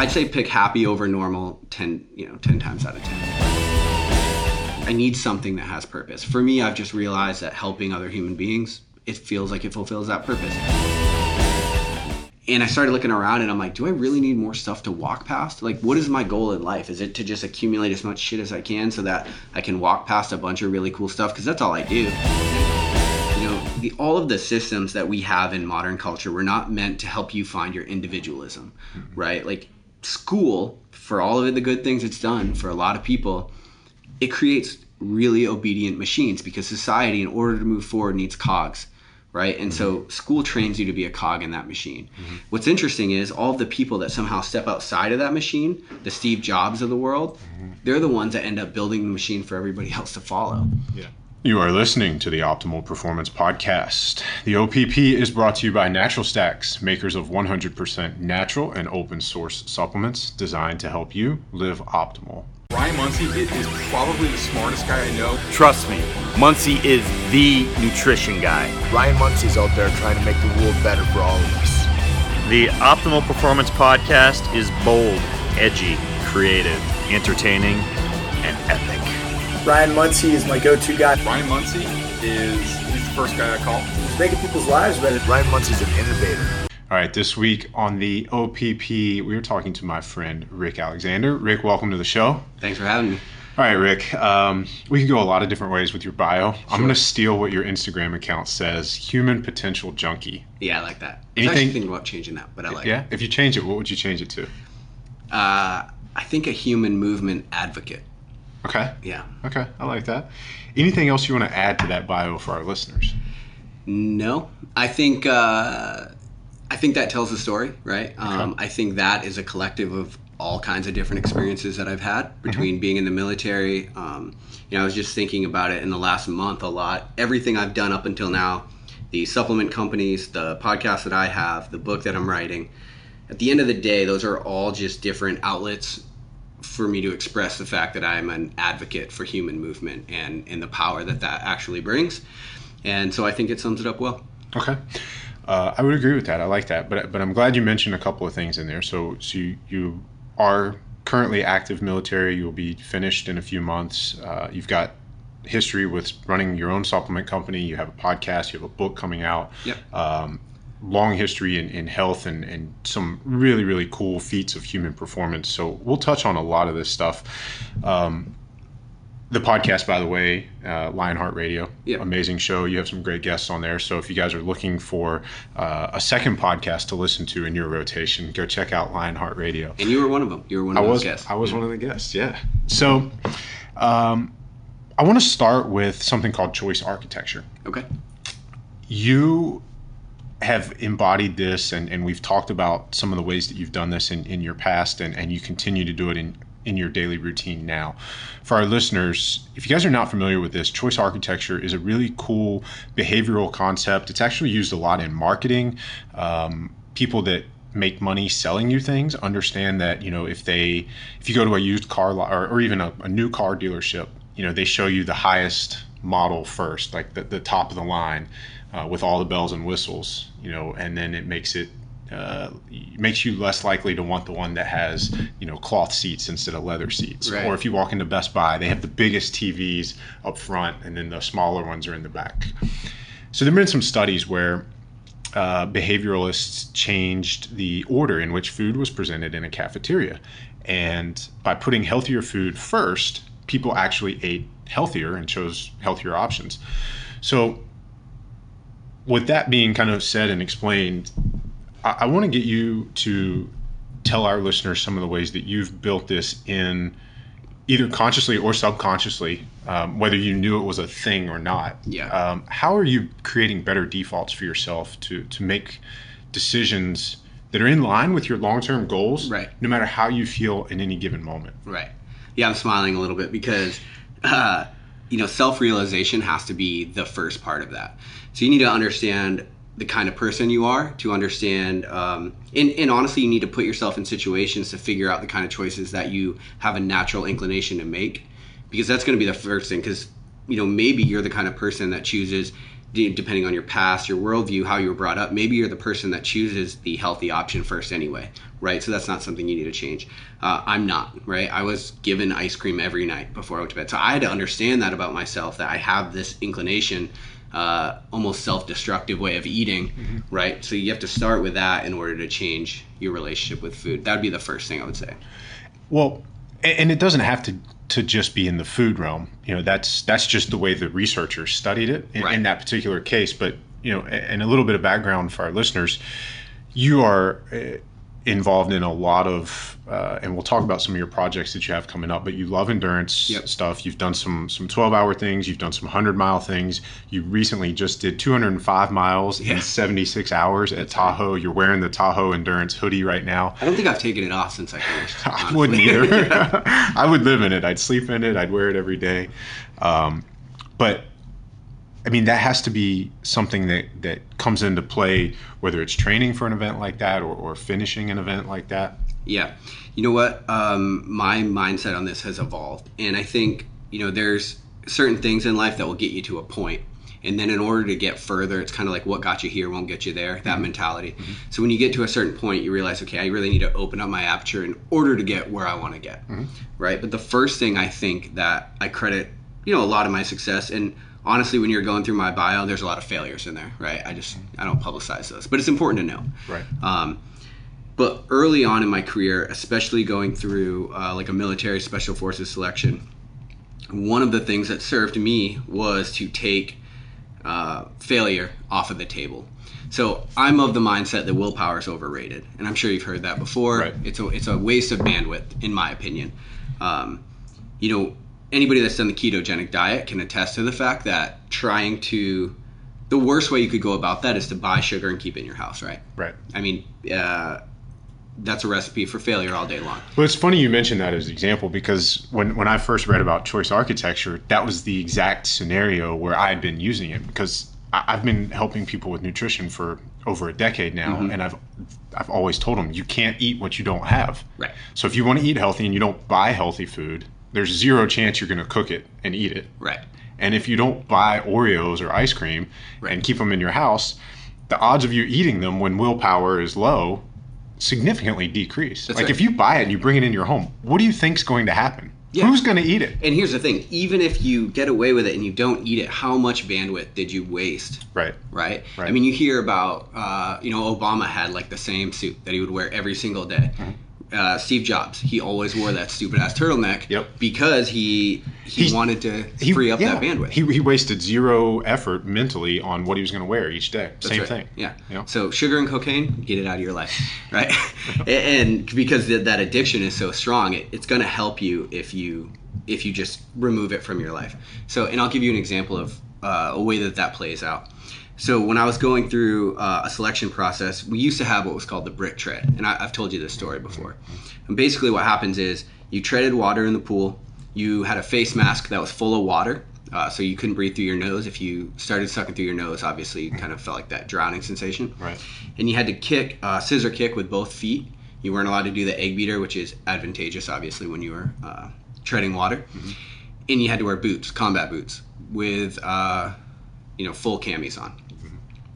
I'd say pick happy over normal 10, you know, 10 times out of 10. I need something that has purpose. For me, I've just realized that helping other human beings, it feels like it fulfills that purpose. And I started looking around and I'm like, do I really need more stuff to walk past? Like, what is my goal in life? Is it to just accumulate as much shit as I can so that I can walk past a bunch of really cool stuff? Because that's all I do you know the, all of the systems that we have in modern culture were not meant to help you find your individualism mm-hmm. right like school for all of the good things it's done for a lot of people it creates really obedient machines because society in order to move forward needs cogs right and mm-hmm. so school trains you to be a cog in that machine mm-hmm. what's interesting is all of the people that somehow step outside of that machine the steve jobs of the world mm-hmm. they're the ones that end up building the machine for everybody else to follow yeah you are listening to the Optimal Performance Podcast. The OPP is brought to you by Natural Stacks, makers of 100% natural and open source supplements designed to help you live optimal. Ryan Munsey is probably the smartest guy I know. Trust me, Munsey is the nutrition guy. Ryan Munsey's out there trying to make the world better for all of us. The Optimal Performance Podcast is bold, edgy, creative, entertaining, and epic. Ryan Munsey is my go-to guy. Ryan Munsey is he's the first guy I call. He's making people's lives better. Ryan Munsey's an innovator. All right, this week on the OPP, we were talking to my friend Rick Alexander. Rick, welcome to the show. Thanks for having me. All right, Rick. Um, we can go a lot of different ways with your bio. Sure. I'm going to steal what your Instagram account says: human potential junkie. Yeah, I like that. Anything? I was thinking about changing that, but I like. Yeah, it. if you change it, what would you change it to? Uh, I think a human movement advocate. Okay. Yeah. Okay, I like that. Anything else you want to add to that bio for our listeners? No, I think uh, I think that tells the story, right? Okay. Um, I think that is a collective of all kinds of different experiences that I've had mm-hmm. between mm-hmm. being in the military. Um, you know, I was just thinking about it in the last month a lot. Everything I've done up until now, the supplement companies, the podcast that I have, the book that I'm writing. At the end of the day, those are all just different outlets for me to express the fact that I'm an advocate for human movement and, and the power that that actually brings. And so I think it sums it up well. Okay. Uh, I would agree with that. I like that. But, but I'm glad you mentioned a couple of things in there. So, so you, you are currently active military. You'll be finished in a few months. Uh, you've got history with running your own supplement company. You have a podcast. You have a book coming out. Yep. Um, long history in, in health and, and some really, really cool feats of human performance. So we'll touch on a lot of this stuff. Um, the podcast, by the way, uh, Lionheart Radio, amazing show. You have some great guests on there. So if you guys are looking for uh, a second podcast to listen to in your rotation, go check out Lionheart Radio. And you were one of them. You were one of I those was, guests. I was yeah. one of the guests. Yeah. So um, I want to start with something called choice architecture. Okay. You have embodied this and, and we've talked about some of the ways that you've done this in, in your past and, and you continue to do it in, in your daily routine now. For our listeners, if you guys are not familiar with this, choice architecture is a really cool behavioral concept. It's actually used a lot in marketing. Um, people that make money selling you things understand that you know if they if you go to a used car or, or even a, a new car dealership you know they show you the highest model first like the, the top of the line uh, with all the bells and whistles, you know, and then it makes it uh, makes you less likely to want the one that has you know cloth seats instead of leather seats. Right. Or if you walk into Best Buy, they have the biggest TVs up front, and then the smaller ones are in the back. So there have been some studies where uh, behavioralists changed the order in which food was presented in a cafeteria, and by putting healthier food first, people actually ate healthier and chose healthier options. So with that being kind of said and explained, I, I want to get you to tell our listeners some of the ways that you've built this in either consciously or subconsciously, um, whether you knew it was a thing or not. Yeah. Um, how are you creating better defaults for yourself to to make decisions that are in line with your long term goals, right? No matter how you feel in any given moment. Right. Yeah, I'm smiling a little bit because, uh, you know, self realization has to be the first part of that. So you need to understand the kind of person you are to understand um, and, and, honestly you need to put yourself in situations to figure out the kind of choices that you have a natural inclination to make because that's going to be the first thing because you know maybe you're the kind of person that chooses depending on your past, your worldview, how you were brought up, maybe you're the person that chooses the healthy option first anyway, right? So that's not something you need to change. Uh, I'm not, right? I was given ice cream every night before I went to bed. So I had to understand that about myself that I have this inclination, uh, almost self destructive way of eating, right? So you have to start with that in order to change your relationship with food. That would be the first thing I would say. Well, and it doesn't have to to just be in the food realm. You know, that's that's just the way the researchers studied it in, Right. in that particular case. But you know, and a little bit of background for our listeners, you are uh, involved in a lot of, uh, and we'll talk about some of your projects that you have coming up. But you love endurance Yep. stuff. You've done some some twelve hour things. You've done some hundred mile things. You recently just did two hundred and five miles Yeah. in seventy six hours at Tahoe. You're wearing the Tahoe endurance hoodie right now. I don't think I've taken it off since I finished. I wouldn't either. I would live in it. I'd sleep in it. I'd wear it every day. Um, but I mean, that has to be something that, that comes into play, whether it's training for an event like that or, or finishing an event like that. Yeah. You know what? Um, my mindset on this has evolved. And I think, you know, there's certain things in life that will get you to a point. And then in order to get further, it's kind of like what got you here won't get you there, that mm-hmm. mentality. Mm-hmm. So when you get to a certain point, you realize, okay, I really need to open up my aperture in order to get where I want to get. Mm-hmm. Right. But the first thing I think that I credit, you know, a lot of my success and honestly when you're going through my bio there's a lot of failures in there right i just i don't publicize those but it's important to know Right. um, but early on in my career, especially going through uh, like a military special forces selection, one of the things that served me was to take uh, failure off of the table. So I'm of the mindset that willpower is overrated, and I'm sure you've heard that before. Right. It's a it's a waste of bandwidth, in my opinion. Um, you know, anybody that's done the ketogenic diet can attest to the fact that trying to the worst way you could go about that is to buy sugar and keep it in your house, right? Right. I mean, uh, that's a recipe for failure all day long. Well, it's funny you mentioned that as an example because when, when I first read about choice architecture, that was the exact scenario where I had been using it because I've been helping people with nutrition for over a decade now, and I've I've always told them you can't eat what you don't have. Right. So if you want to eat healthy and you don't buy healthy food, there's zero chance you're going to cook it and eat it. Right. And if you don't buy Oreos or ice cream Right. and keep them in your house, the odds of you eating them when willpower is low significantly decrease. That's like right. if you buy it and you bring it in your home, what do you think's going to happen? Yeah. Who's going to eat it? And here's the thing: even if you get away with it and you don't eat it, how much bandwidth did you waste? Right. Right. Right. I mean, you hear about, uh, you know, Obama had like the same suit that he would wear every single day. Mm-hmm. Uh, Steve Jobs, he always wore that stupid ass turtleneck. Yep. Because he he He's- wanted to free up yeah, that bandwidth. He, he wasted zero effort mentally on what he was going to wear each day. That's Same right. thing. Yeah. Yeah. So sugar and cocaine, get it out of your life, right? and because that that addiction is so strong, it, it's going to help you if you if you just remove it from your life. So, and I'll give you an example of uh, a way that that plays out. So when I was going through uh, a selection process, we used to have what was called the brick tread, and I, I've told you this story before. And basically, what happens is you treaded water in the pool. You had a face mask that was full of water, uh, so you couldn't breathe through your nose. If you started sucking through your nose, obviously you kind of felt like that drowning sensation. Right. And you had to kick, uh, scissor kick with both feet. You weren't allowed to do the egg beater, which is advantageous, obviously, when you were uh, treading water. And you had to wear boots, combat boots, with uh, you know full camis on.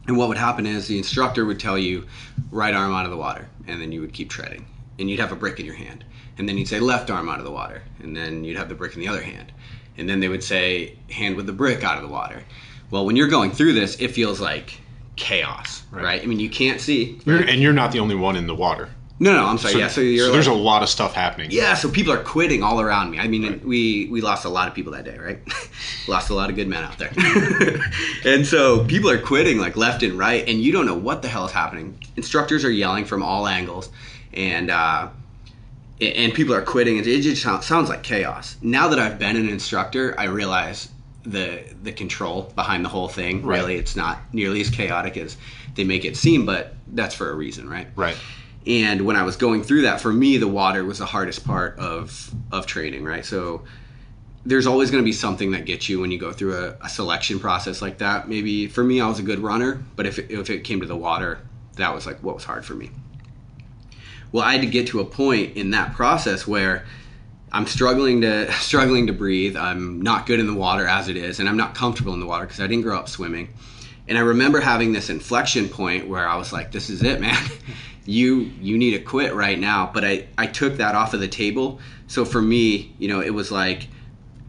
And what would happen is the instructor would tell you, right arm out of the water, and then you would keep treading. And you'd have a brick in your hand. And then you'd say left arm out of the water, and then you'd have the brick in the other hand. And then they would say hand with the brick out of the water. Well, when you're going through this, it feels like chaos, right? Right. I mean, you can't see. You're, and you're not the only one in the water. No, no, I'm sorry. yeah, so you're there's a lot of stuff happening. yeah, so people are quitting all around me. I mean, we we lost a lot of people that day, right? lost a lot of good men out there, and so people are quitting like left and right, and you don't know what the hell is happening. Instructors are yelling from all angles, and uh, and people are quitting. It just sounds, sounds like chaos. Now that I've been an instructor, I realize the the control behind the whole thing. Right. Really, it's not nearly as chaotic as they make it seem, but that's for a reason, right? Right. And when I was going through that, for me, the water was the hardest part of of training, right? So there's always going to be something that gets you when you go through a, a selection process like that. Maybe for me, I was a good runner, but if it, if it came to the water, that was like what was hard for me. Well, I had to get to a point in that process where I'm struggling to struggling to breathe. I'm not good in the water as it is, and I'm not comfortable in the water because I didn't grow up swimming. And I remember having this inflection point where I was like, "This is it, man. you you need to quit right now." But I I took that off of the table. So for me, you know, it was like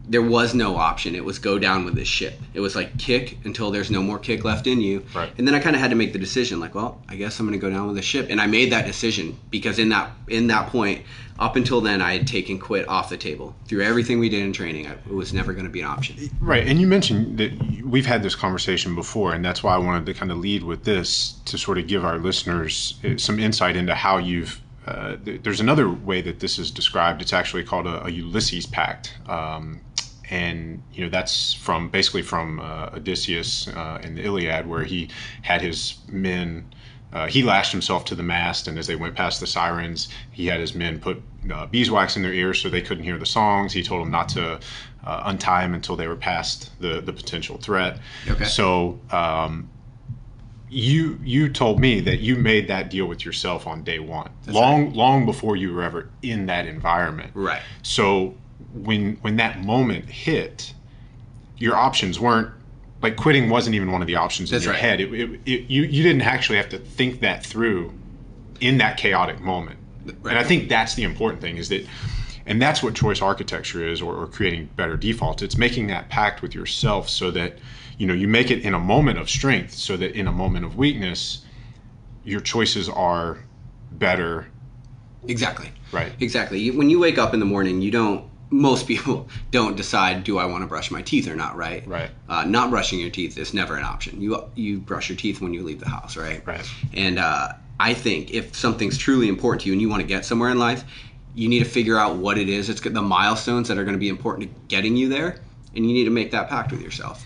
there was no option. It was go down with this ship. It was like kick until there's no more kick left in you. Right. And then I kind of had to make the decision, like, well, I guess I'm going to go down with the ship. And I made that decision because in that in that point, up until then, I had taken quit off the table. Through everything we did in training, I, it was never going to be an option. Right, and you mentioned that we've had this conversation before, and that's why I wanted to kind of lead with this to sort of give our listeners uh, some insight into how you've. Uh, th- there's another way that this is described. It's actually called a, a Ulysses Pact, um, and you know that's from basically from uh, Odysseus uh, in the Iliad, where he had his men. Uh, he lashed himself to the mast, and as they went past the sirens, he had his men put uh, beeswax in their ears so they couldn't hear the songs. He told them not to uh, untie him until they were past the, the potential threat. Okay. So um, you you told me that you made that deal with yourself on day one, long long before you were ever in that environment. Right. So when when that moment hit, your options weren't like quitting wasn't even one of the options That's in your right. head. It, it, it, you you didn't actually have to think that through in that chaotic moment. And I think that's the important thing is that and that's what choice architecture is or, or creating better defaults. It's making that pact with yourself so that you know you make it in a moment of strength so that in a moment of weakness your choices are better Exactly. Right. Exactly. When you wake up in the morning, you don't. Most people don't decide, do I want to brush my teeth or not? Right. Right. Uh, not brushing your teeth is never an option. You you brush your teeth when you leave the house, right? Right. And uh, I think if something's truly important to you and you want to get somewhere in life, you need to figure out what it is. It's the milestones that are going to be important to getting you there, and you need to make that pact with yourself.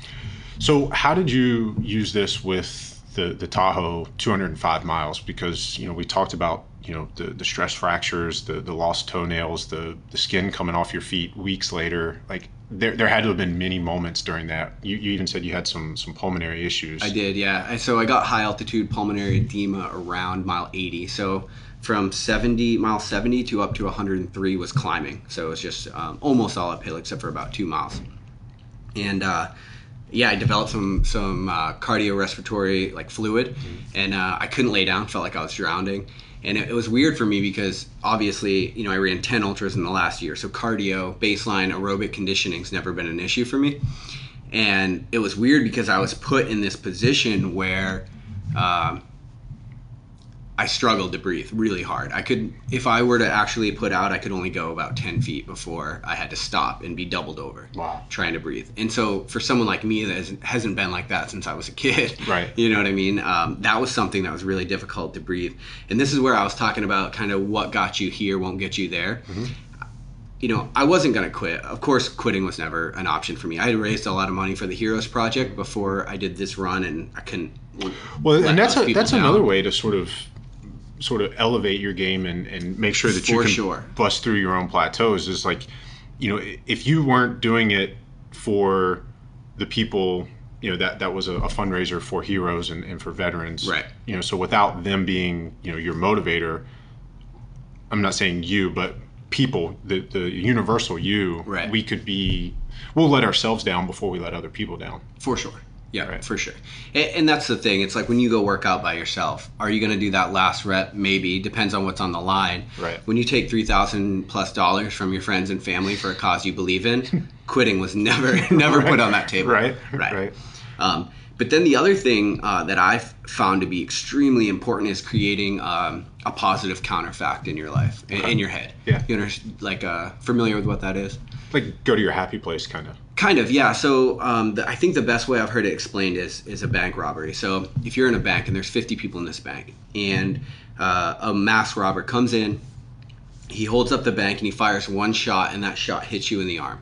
So, how did you use this with the the Tahoe 205 miles? Because you know we talked about you know the, the stress fractures, the the lost toenails, the the skin coming off your feet weeks later. Like there there had to have been many moments during that. You, you even said you had some some pulmonary issues. I did, yeah. So I got high altitude pulmonary edema around mile 80. So from 70, mile 70 to up to 103 was climbing. So it was just um, almost all uphill except for about two miles. And uh, yeah, I developed some some uh, cardiorespiratory like fluid, and uh, I couldn't lay down. Felt like I was drowning. And it, it was weird for me because obviously, you know, I ran 10 ultras in the last year. So cardio, baseline, aerobic conditioning's never been an issue for me and it was weird because I was put in this position where um, I struggled to breathe really hard. I could, if I were to actually put out, I could only go about ten feet before I had to stop and be doubled over, Wow. trying to breathe. And so, for someone like me that hasn't- been like that since I was a kid, Right. You know what I mean? Um, that was something that was really difficult to breathe. And this is where I was talking about kind of what got you here won't get you there you know, I wasn't going to quit. Of course, quitting was never an option for me. I had raised a lot of money for the Heroes Project before I did this run, and I couldn't. Well, and that's a, that's down. another way to sort of sort of elevate your game and, and make sure that you For can sure. bust through your own plateaus. Is like, you know, if you weren't doing it for the people, you know, that that was a, a fundraiser for heroes and, and for veterans, Right. You know, so without them being, you know, your motivator, I'm not saying you, but people, the the universal you, Right. we could be. We'll let ourselves down before we let other people down. For sure. Yeah, Right. for sure. And, and that's the thing. It's like when you go work out by yourself, are you going to do that last rep? Maybe. Depends on what's on the line. Right. When you take 3000 plus dollars from your friends and family for a cause you believe in, quitting was never, never put on that table. Right. Right. Right. Um, but then the other thing uh, that I've found to be extremely important is creating um, a positive counterfact in your life, in, in your head. Yeah. You under, like uh, familiar with what that is? Like go to your happy place, kind of. Kind of, yeah. So um, the, I think the best way I've heard it explained is is a bank robbery. So if you're in a bank and there's 50 people in this bank, and uh, a mass robber comes in, he holds up the bank and he fires one shot, and that shot hits you in the arm.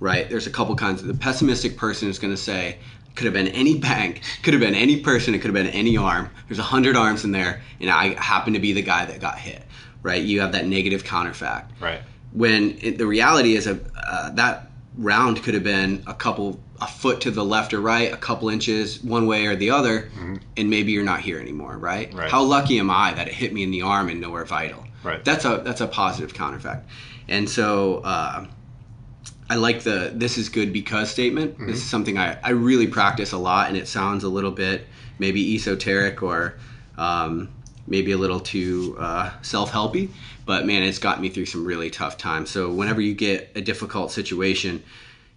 Right? There's a couple kinds. Of, the pessimistic person is going to say. Could have been any bank, could have been any person, it could have been any arm. There's a hundred arms in there, and I happen to be the guy that got hit. Right? You have that negative counterfact Right. when it, the reality is a, uh, that round could have been a couple a foot to the left or right a couple inches one way or the other and maybe you're not here anymore right? Right. how lucky am i that it hit me in the arm and nowhere vital Right. that's a that's a positive counterfact and so uh, I like the "this is good because" statement. This is something I, I really practice a lot, and it sounds a little bit maybe esoteric or um, maybe a little too uh, self-helpy. But man, it's got me through some really tough times. So whenever you get a difficult situation,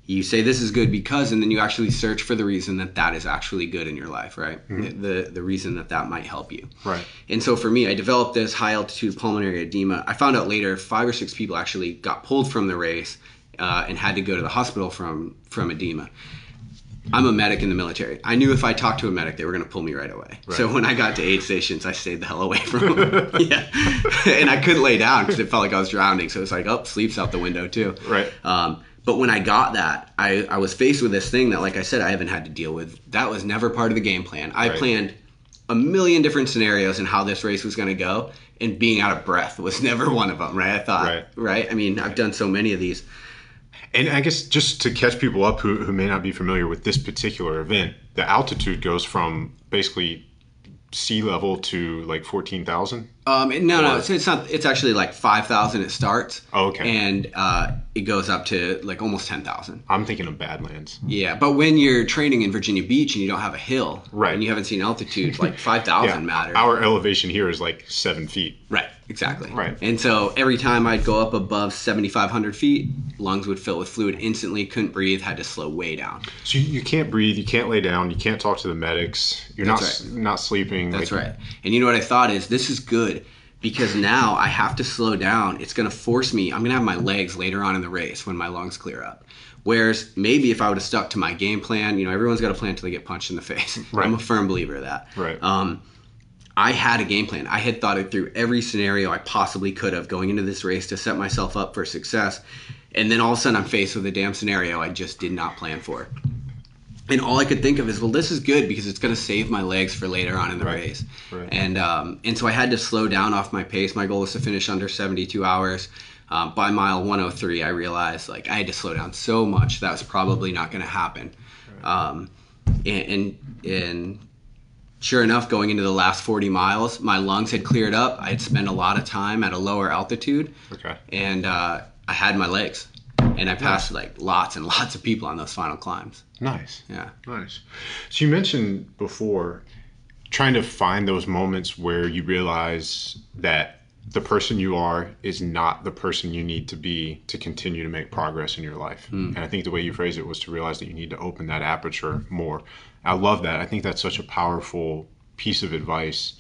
you say this is good because, and then you actually search for the reason that that is actually good in your life, right? The, the the reason that that might help you. Right. And so for me, I developed this high altitude pulmonary edema. I found out later five or six people actually got pulled from the race uh, and had to go to the hospital from from edema. I'm a medic in the military. I knew if I talked to a medic, they were going to pull me right away. So when I got to aid stations, I stayed the hell away from them. yeah, and I couldn't lay down because it felt like I was drowning. So it's like, oh, sleep's out the window too. Right. Um, but when I got that, I, I was faced with this thing that, like I said, I haven't had to deal with. That was never part of the game plan. I Right. planned a million different scenarios and how this race was going to go, and being out of breath was never one of them. Right? I thought. Right. Right. I mean, I've done so many of these. And I guess just to catch people up who, who may not be familiar with this particular event, the altitude goes from basically sea level to like 14,000. Um, no, Or- no, it's, it's not. It's actually like five thousand. It starts. Oh, okay. And uh, it goes up to like almost ten thousand. I'm thinking of Badlands. Yeah, but when you're training in Virginia Beach and you don't have a hill, Right. and you haven't seen altitude, like five thousand matters. Our elevation here is like seven feet. Right, exactly. Right. And so every time I'd go up above 7,500 feet, lungs would fill with fluid instantly, couldn't breathe, had to slow way down. So you, you can't breathe, you can't lay down, you can't talk to the medics. You're That's not not sleeping. That's like- right. And you know what I thought is this is good because now I have to slow down. It's going to force me, I'm going to have my legs later on in the race when my lungs clear up. Whereas maybe if I would have stuck to my game plan, you know, everyone's got a plan until they get punched in the face. Right. I'm a firm believer of that. Right. Um, I had a game plan. I had thought it through every scenario I possibly could have going into this race to set myself up for success. And then all of a sudden I'm faced with a damn scenario I just did not plan for. And all I could think of is, well, this is good because it's going to save my legs for later on in the Right. race. Right. And um, and so I had to slow down off my pace. My goal was to finish under 72 hours. Um, by mile 103, I realized like I had to slow down so much that was probably not going to happen. Um, and, and and sure enough, going into the last 40 miles, my lungs had cleared up. I had spent a lot of time at a lower altitude, Okay. and uh, I had my legs, and I passed like lots and lots of people on those final climbs. Nice. Yeah. Nice. So you mentioned before trying to find those moments where you realize that the person you are is not the person you need to be to continue to make progress in your life. Hmm. And I think the way you phrased it was to realize that you need to open that aperture more. I love that. I think that's such a powerful piece of advice.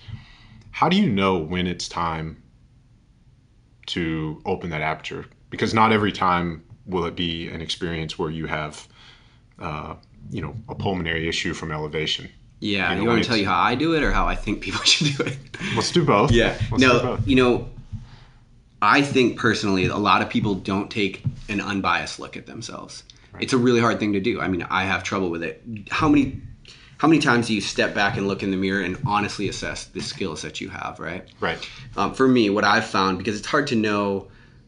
How do you know when it's time to open that aperture? Because not every time will it be an experience where you have uh, you know, a pulmonary issue from elevation. Yeah, You you, want to tell you how I do it or how I think people should do it? Let's do both. Yeah. Let's no, both. you know, I think personally, a lot of people don't take an unbiased look at themselves. It's a really hard thing to do. I mean, I have trouble with it. How many, how many times do you step back and look in the mirror and honestly assess the skills that you have? Right. Right. Um, for me, what I've found because it's hard to know,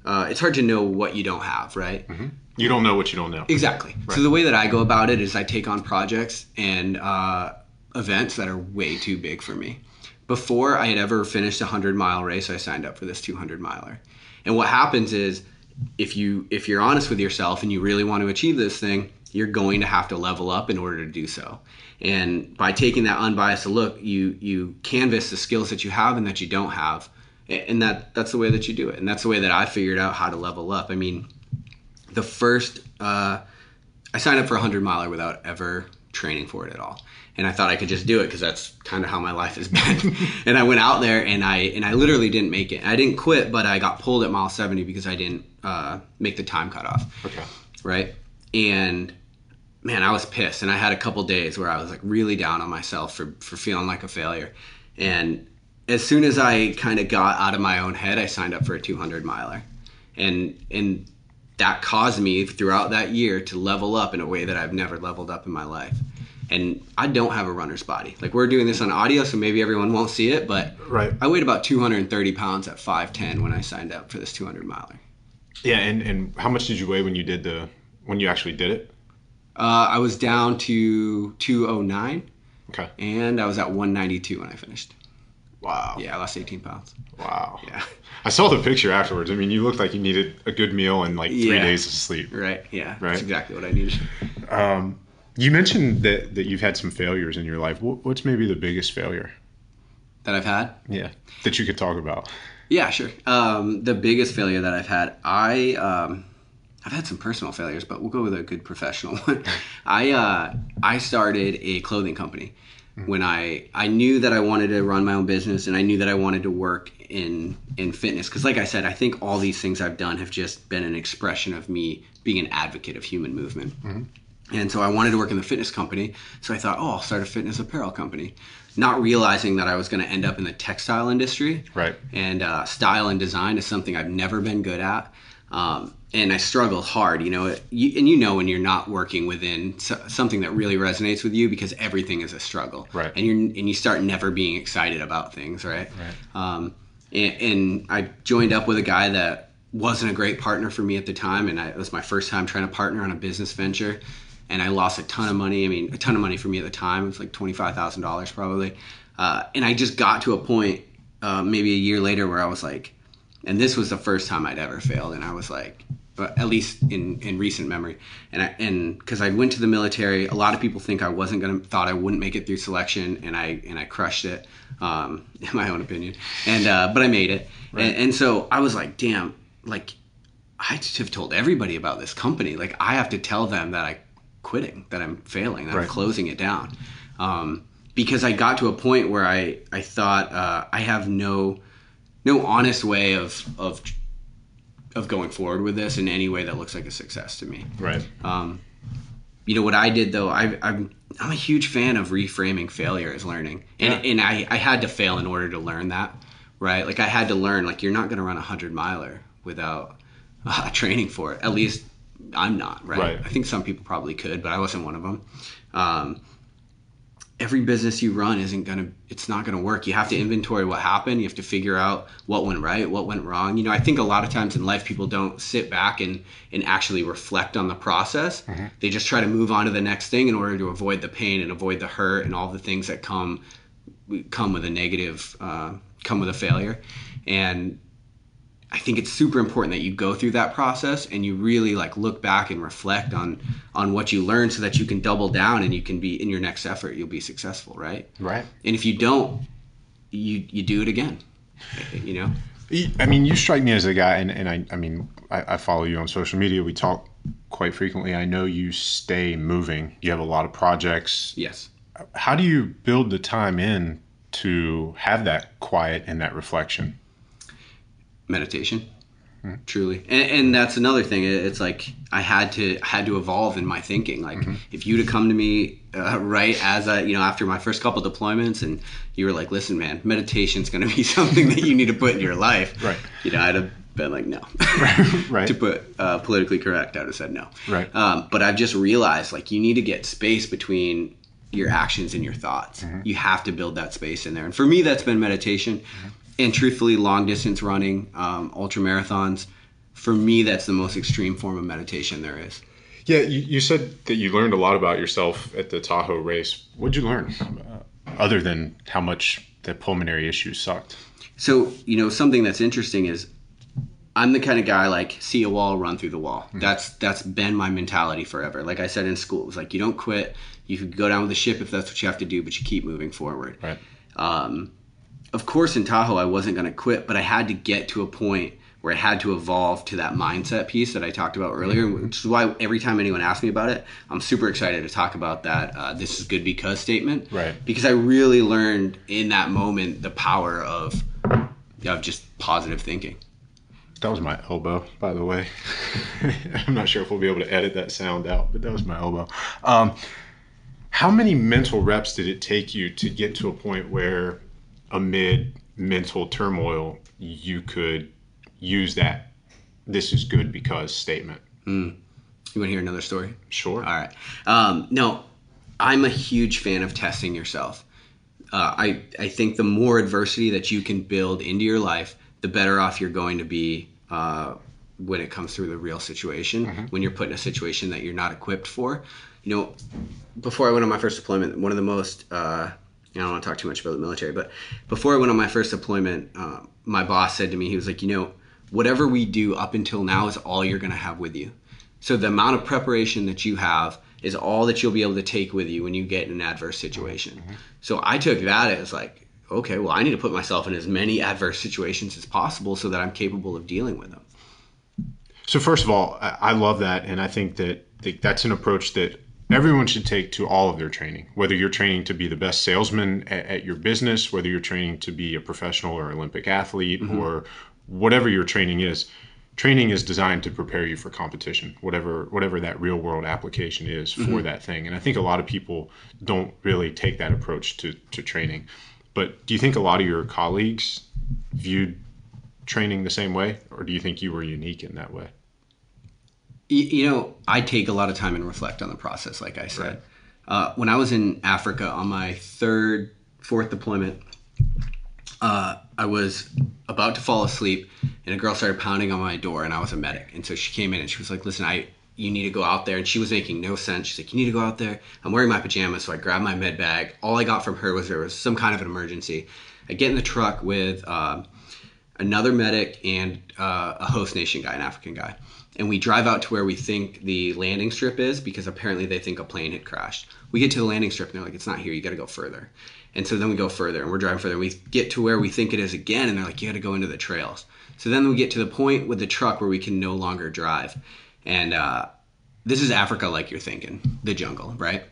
uh, it's hard to know what you don't have. Right. You don't know what you don't know. Exactly. So the way that I go about it is I take on projects and uh, events that are way too big for me. Before I had ever finished a hundred mile race, I signed up for this 200 miler. And what happens is, if you if you're honest with yourself and you really want to achieve this thing, you're going to have to level up in order to do so. And by taking that unbiased look, you you canvas the skills that you have and that you don't have, and that that's the way that you do it. And that's the way that I figured out how to level up. I mean, the first uh, I signed up for a hundred miler without ever training for it at all, and I thought I could just do it because that's kind of how my life has been. and I went out there and I and I literally didn't make it. I didn't quit, but I got pulled at mile seventy because I didn't uh, make the time cutoff. Okay. Right, and man, I was pissed, and I had a couple days where I was like really down on myself for for feeling like a failure, and as soon as I kind of got out of my own head, I signed up for a 200 miler, and and that caused me throughout that year to level up in a way that I've never leveled up in my life. And I don't have a runner's body. Like we're doing this on audio, so maybe everyone won't see it, but Right. I weighed about 230 pounds at 5'10 when I signed up for this 200 miler. Yeah, and and how much did you weigh when you did the when you actually did it? Uh, I was down to 209, Okay. and I was at 192 when I finished. Wow. Yeah, I lost 18 pounds. Wow. Yeah. I saw the picture afterwards. I mean, you looked like you needed a good meal and like three Yeah. days of sleep. Right. Yeah. Right. That's exactly what I needed. You mentioned that, that you've had some failures in your life. What's maybe the biggest failure? That I've had. Yeah. That you could talk about. Yeah, sure. Um, the biggest failure that I've had, I um, I've had some personal failures, but we'll go with a good professional one. I uh, I started a clothing company when I I knew that I wanted to run my own business and I knew that I wanted to work in in fitness because, like I said, I think all these things I've done have just been an expression of me being an advocate of human movement. And so I wanted to work in the fitness company. So I thought, oh, I'll start a fitness apparel company. Not realizing that I was going to end up in the textile industry. Right. And uh, style and design is something I've never been good at. Um, and I struggled hard, you know, it, you, and you know when you're not working within so, something that really resonates with you because everything is a struggle, Right. And you and you start never being excited about things, right? Right. Um, and, and I joined up with a guy that wasn't a great partner for me at the time, and I, it was my first time trying to partner on a business venture, and I lost a ton of money. I mean, a ton of money for me at the time. It was like twenty five thousand dollars probably, uh, and I just got to a point, uh, maybe a year later, where I was like, and this was the first time I'd ever failed, and I was like. At least in, in recent memory, and I and because I went to the military, a lot of people think I wasn't gonna thought I wouldn't make it through selection, and I and I crushed it, um, in my own opinion, and uh, but I made it, and, and so I was like, damn, like I just have told everybody about this company. Like I have to tell them that I quitting, that I'm failing, that Right. I'm closing it down, um, because I got to a point where I I thought uh, I have no no honest way of of of going forward with this in any way that looks like a success to me. Right. Um, you know what I did though. I, I'm I'm a huge fan of reframing failure as learning, and Yeah. and I I had to fail in order to learn that, right? Like I had to learn like you're not going to run a hundred miler without uh, training for it. At least I'm not, right? Right. I think some people probably could, but I wasn't one of them. Um, every business you run isn't gonna it's not gonna work. You have to inventory what happened. You have to figure out what went right what went wrong. You know i think a lot of times in life people don't sit back and and actually reflect on the process. They just try to move on to the next thing in order to avoid the pain and avoid the hurt and all the things that come come with a negative uh, come with a failure. And I think it's super important that you go through that process and you really like look back and reflect on on what you learned so that you can double down and you can be in your next effort you'll be successful right Right. and if you don't you you do it again you know I mean, you strike me as a guy, and, and I, I mean, I, I follow you on social media. We talk quite frequently. I know you stay moving. You have a lot of projects. yes How do you build the time in to have that quiet and that reflection? Meditation truly. And, and that's another thing it's like i had to had to evolve in my thinking. Like if you'd have come to me uh, right as i you know after my first couple deployments and you were like listen man meditation's going to be something that you need to put in your life Right. you know i'd have been like no. Right. to put uh, politically correct i would have said no. Right. um, but i've just realized like you need to get space between your actions and your thoughts. You have to build that space in there. And for me that's been meditation and truthfully long distance running um, ultra marathons for me that's the most extreme form of meditation there is Yeah, you, you said that you learned a lot about yourself at the Tahoe race. What'd you learn, uh, other than how much the pulmonary issues sucked? So, you know, something that's interesting is I'm the kind of guy like see a wall, run through the wall. That's that's been my mentality forever. Like I said in school, it was like you don't quit. You could go down with the ship if that's what you have to do, but you keep moving forward. Right. Um, of course, in Tahoe, I wasn't going to quit, but I had to get to a point where I had to evolve to that mindset piece that I talked about earlier, which is why every time anyone asks me about it, I'm super excited to talk about that. Uh, this is good because statement, Right. Because I really learned in that moment the power of of just positive thinking. That was my elbow, by the way. I'm not sure if we'll be able to edit that sound out, but that was my elbow. Um, how many mental reps did it take you to get to a point where, amid mental turmoil, you could use that "this is good because" statement? You want to hear another story? Sure. All right. Um, no, I'm a huge fan of testing yourself. Uh, I I think the more adversity that you can build into your life, the better off you're going to be uh, when it comes through the real situation. When you're put in a situation that you're not equipped for. You know, before I went on my first deployment, one of the most uh, I don't want to talk too much about the military, but before I went on my first deployment, uh, my boss said to me, he was like, you know, whatever we do up until now is all you're going to have with you. So the amount of preparation that you have is all that you'll be able to take with you when you get in an adverse situation. So I took that as like, okay, well, I need to put myself in as many adverse situations as possible so that I'm capable of dealing with them. So first of all, I love that, and I think that that's an approach that everyone should take to all of their training. Whether you're training to be the best salesman at, at your business, whether you're training to be a professional or Olympic athlete, mm-hmm. or whatever your training is, training is designed to prepare you for competition, whatever whatever that real world application is for mm-hmm. that thing. And I think a lot of people don't really take that approach to to training. But do you think a lot of your colleagues viewed training the same way, or do you think you were unique in that way? You know, I take a lot of time and reflect on the process, like I said. Uh, when I was in Africa on my third, fourth deployment, uh, I was about to fall asleep, and a girl started pounding on my door, and I was a medic, and so she came in and she was like, "Listen, I." You need to go out there, and she was making no sense. She's like, "You need to go out there." I'm wearing my pajamas, so I grabbed my med bag. All I got from her was there was some kind of an emergency. I get in the truck with um, another medic and uh, a host nation guy, an African guy. And we drive out to where we think the landing strip is because apparently they think a plane had crashed. We get to the landing strip and they're like, it's not here, you got to go further. And so then we go further and we're driving further. We get to where we think it is again and they're like, you got to go into the trails. So then we get to the point with the truck where we can no longer drive. And uh, this is Africa like you're thinking, the jungle, right?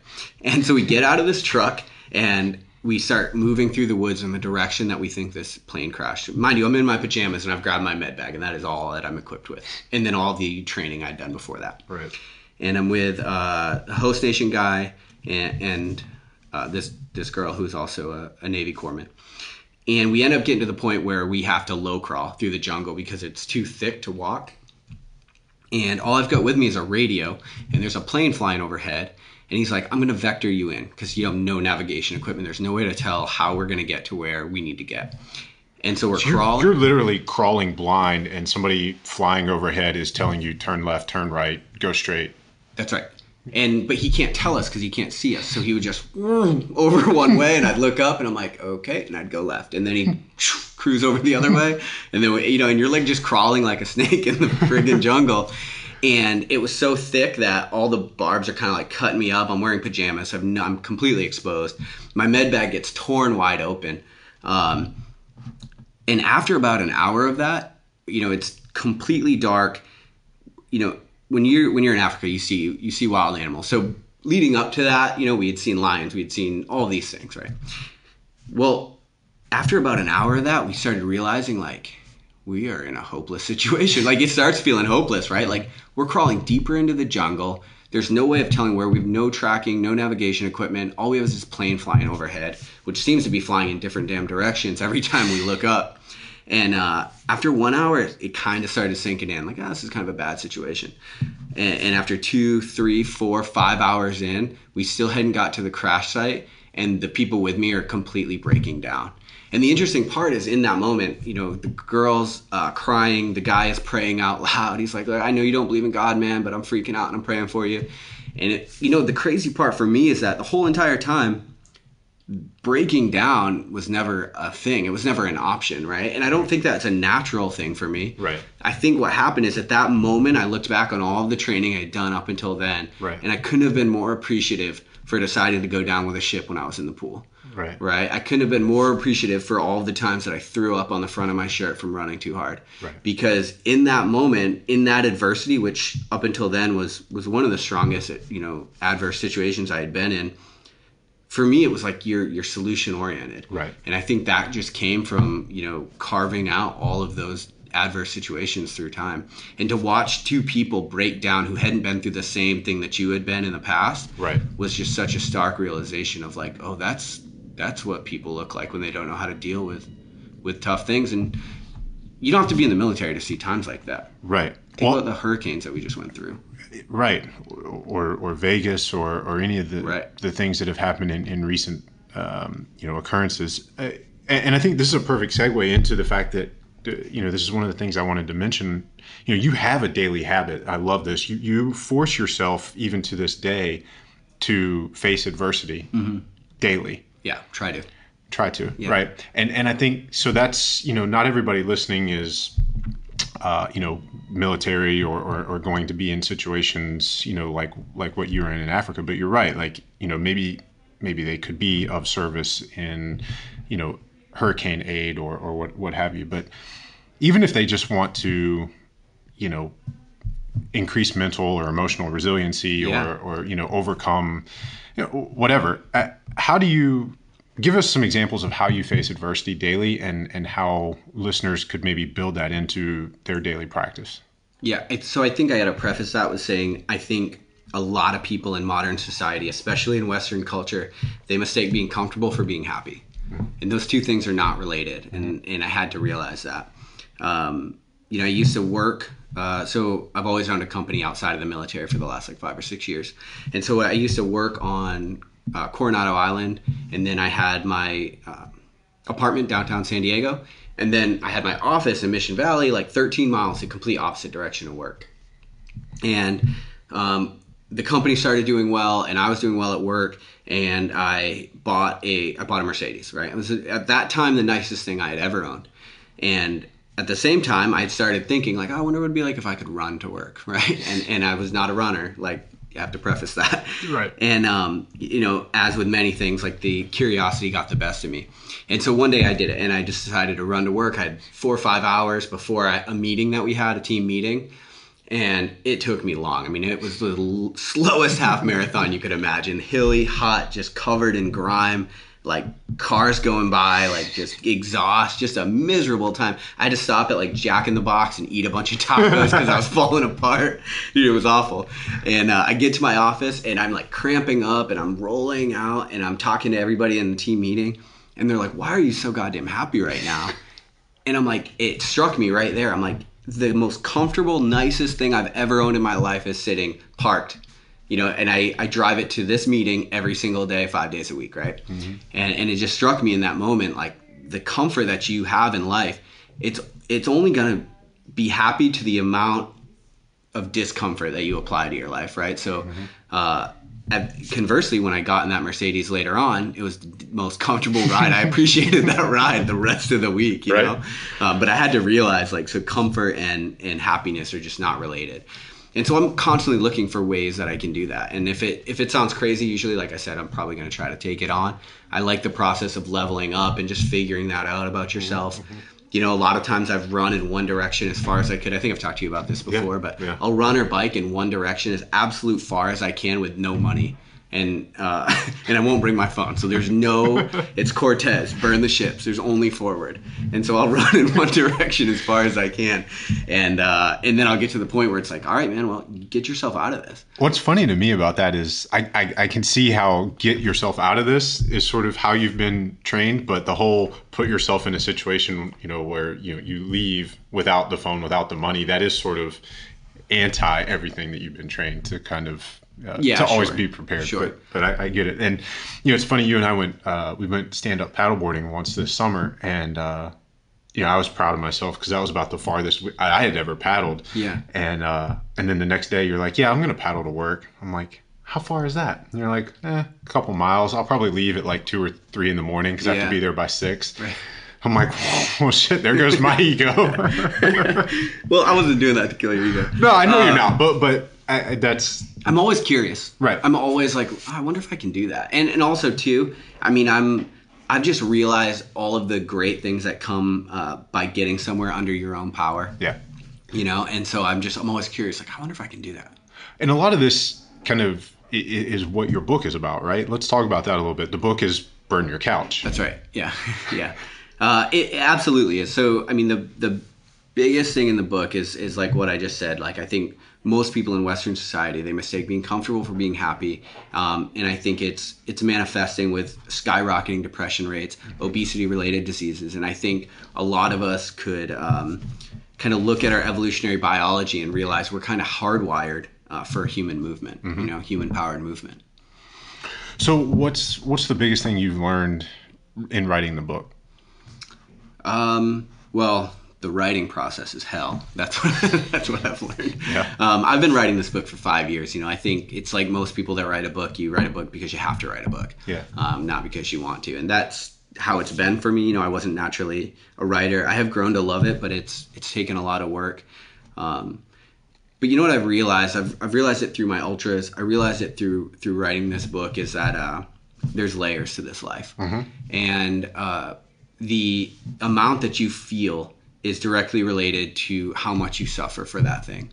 And so we get out of this truck and we start moving through the woods in the direction that we think this plane crashed. Mind you, I'm in my pajamas and I've grabbed my med bag, and that is all that I'm equipped with. And then all the training I'd done before that. Right. And I'm with uh, a host nation guy and, and uh, this this girl who's also a, a Navy corpsman. And we end up getting to the point where we have to low crawl through the jungle because it's too thick to walk. And all I've got with me is a radio, and there's a plane flying overhead. And he's like, I'm going to vector you in because you have no navigation equipment. There's no way to tell how we're going to get to where we need to get. And so we're You're, crawling. you're literally crawling blind, and somebody flying overhead is telling you turn left, turn right, go straight. That's right. And but he can't tell us because he can't see us. So he would just over one way, and I'd look up, and I'm like, okay, and I'd go left, and then he'd cruise over the other way, and then you know, and you're like just crawling like a snake in the friggin' jungle. And it was so thick that all the barbs are kind of like cutting me up. I'm wearing pajamas. I'm, no, I'm completely exposed. My med bag gets torn wide open. Um, and after about an hour of that, you know, it's completely dark. You know, when you're when you're in Africa, you see you see wild animals. So leading up to that, you know, we had seen lions, we had seen all these things, right? Well, after about an hour of that, we started realizing like we are in a hopeless situation. Like it starts feeling hopeless, right? Like we're crawling deeper into the jungle. There's no way of telling where. We've no tracking, no navigation equipment. All we have is this plane flying overhead, which seems to be flying in different damn directions every time we look up. And uh, after one hour, it, kind of started sinking in. Like, oh, this is kind of a bad situation. And, and after two, three, four, five hours in, we still hadn't got to the crash site, and the people with me are completely breaking down. And the interesting part is in that moment, you know, the girl's uh, crying, the guy is praying out loud. He's like, I know you don't believe in God, man, but I'm freaking out and I'm praying for you. And, it, you know, the crazy part for me is that the whole entire time, breaking down was never a thing. It was never an option, right? And I don't think that's a natural thing for me. Right. I think what happened is at that moment, I looked back on all of the training I had done up until then, Right. and I couldn't have been more appreciative for deciding to go down with a ship when I was in the pool. Right. Right. I couldn't have been more appreciative for all the times that I threw up on the front of my shirt from running too hard. Right. Because in that moment, in that adversity, which up until then was was one of the strongest, you know, adverse situations I had been in, for me it was like you're you're solution oriented. Right. And I think that just came from, you know, carving out all of those adverse situations through time. And to watch two people break down who hadn't been through the same thing that you had been in the past Right. was just such a stark realization of like, oh, that's that's what people look like when they don't know how to deal with with tough things. And you don't have to be in the military to see times like that. Right. Think Well, about the hurricanes that we just went through. Right. Or or Vegas or or any of the Right. the things that have happened in, in recent um, you know occurrences. Uh, and, I think this is a perfect segue into the fact that uh, you know this is one of the things I wanted to mention. You know, you have a daily habit. I love this. You you force yourself even to this day to face adversity daily. Yeah, try to. try to Yeah. right and and i think so that's you know not everybody listening is uh, you know military or, or, or going to be in situations you know like like what you were in in africa but you're right like you know maybe maybe they could be of service in you know hurricane aid or or what what have you but even if they just want to you know increase mental or emotional resiliency Yeah. or or you know overcome you know, whatever uh, how do you give us some examples of how you face adversity daily and and how listeners could maybe build that into their daily practice Yeah, so I think I had to preface that with saying I think a lot of people in modern society, especially in Western culture, they mistake being comfortable for being happy, and those two things are not related. And and I had to realize that. Um, you know, I used to work. Uh, so I've always owned a company outside of the military for the last like five or six years, and so I used to work on uh, Coronado Island, and then I had my uh, apartment downtown San Diego, and then I had my office in Mission Valley, like 13 miles, the complete opposite direction of work. And um, the company started doing well, and I was doing well at work, and I bought a I bought a Mercedes. Right, it was at that time the nicest thing I had ever owned, and at the same time I started thinking like, oh, I wonder what it'd be like if I could run to work, right? And and I was not a runner, like have to preface that, Right. And um, you know, as with many things, like the curiosity got the best of me, and so one day I did it, and I just decided to run to work. I had four or five hours before I, a meeting that we had, a team meeting and it took me long. I mean, it was the l- slowest half marathon you could imagine. Hilly, hot, just covered in grime, like cars going by, like just exhaust, just a miserable time. I had to stop at like Jack in the Box and eat a bunch of tacos because I was falling apart. Dude, it was awful. And uh, I get to my office and I'm like cramping up and I'm rolling out and I'm talking to everybody in the team meeting. And they're like, why are you so goddamn happy right now? And I'm like, it struck me right there. I'm like, the most comfortable, nicest thing I've ever owned in my life is sitting parked. You know, and I, I drive it to this meeting every single day, five days a week, right? And and it just struck me in that moment, like the comfort that you have in life, it's it's only gonna be happy to the amount of discomfort that you apply to your life, right? So, uh, conversely, when I got in that Mercedes later on, it was the most comfortable ride. I appreciated that ride the rest of the week, you Right. know. Uh, but I had to realize, like, so comfort and and happiness are just not related. And so I'm constantly looking for ways that I can do that. And if it if it sounds crazy, usually, like I said, I'm probably going to try to take it on. I like the process of leveling up and just figuring that out about mm-hmm. yourself. Mm-hmm. You know, a lot of times I've run in one direction as far as I could. I think I've talked to you about this before, but yeah. I'll run or bike in one direction as absolute far as I can with no money. And uh, and I won't bring my phone. So there's no it's Cortez, burn the ships. There's only forward. And so I'll run in one direction as far as I can. And uh, and then I'll get to the point where it's like, all right, man, well, get yourself out of this. What's funny to me about that is I, I, I can see how get yourself out of this is sort of how you've been trained, but the whole put yourself in a situation, you know, where you know, you leave without the phone, without the money, that is sort of anti everything that you've been trained to kind of uh, Yeah, to always be prepared. Sure. But, but I, I get it. And you know, it's funny. You and I went uh, we went stand up paddleboarding once this summer, and uh, you know, I was proud of myself because that was about the farthest I I had ever paddled. Yeah. And uh, and then the next day you're like, yeah, I'm gonna paddle to work. I'm like, how far is that? And you're like, eh, a couple miles. I'll probably leave at like two or three in the morning because I have to be there by six. I'm like, well, shit, there goes my ego. Well, I wasn't doing that to kill your ego. no, I know Uh, you're not, but but I, I, that's I'm always curious. Right. I'm always like, "Oh, I wonder if I can do that. And and also too, I mean, I'm I've just realized all of the great things that come uh, by getting somewhere under your own power. yeah. You know, and so I'm just I'm always curious. Like, I wonder if I can do that. And a lot of this kind of is what your book is about, right? Let's talk about that a little bit. The book is Burn Your Couch. That's right. Yeah, yeah. Uh, it absolutely is. So, I mean, the the biggest thing in the book is is like what I just said. Like, I think most people in Western society they mistake being comfortable for being happy, um, and I think it's it's manifesting with skyrocketing depression rates, obesity related diseases, and I think a lot of us could. Um, kind of look at our evolutionary biology and realize we're kind of hardwired uh, for human movement, you know, human powered movement. So what's what's the biggest thing you've learned in writing the book? Um, well, the writing process is hell. That's what that's what I've learned. Yeah. Um, I've been writing this book for five years. You know, I think it's like most people that write a book. You write a book because you have to write a book. Yeah. Um, not because you want to, and that's how it's been for me. You know, I wasn't naturally a writer. I have grown to love it, but it's it's taken a lot of work. Um, but you know what I've realized? I've, I've realized it through my ultras. I realized it through through writing this book is that uh, there's layers to this life, and uh, the amount that you feel is directly related to how much you suffer for that thing.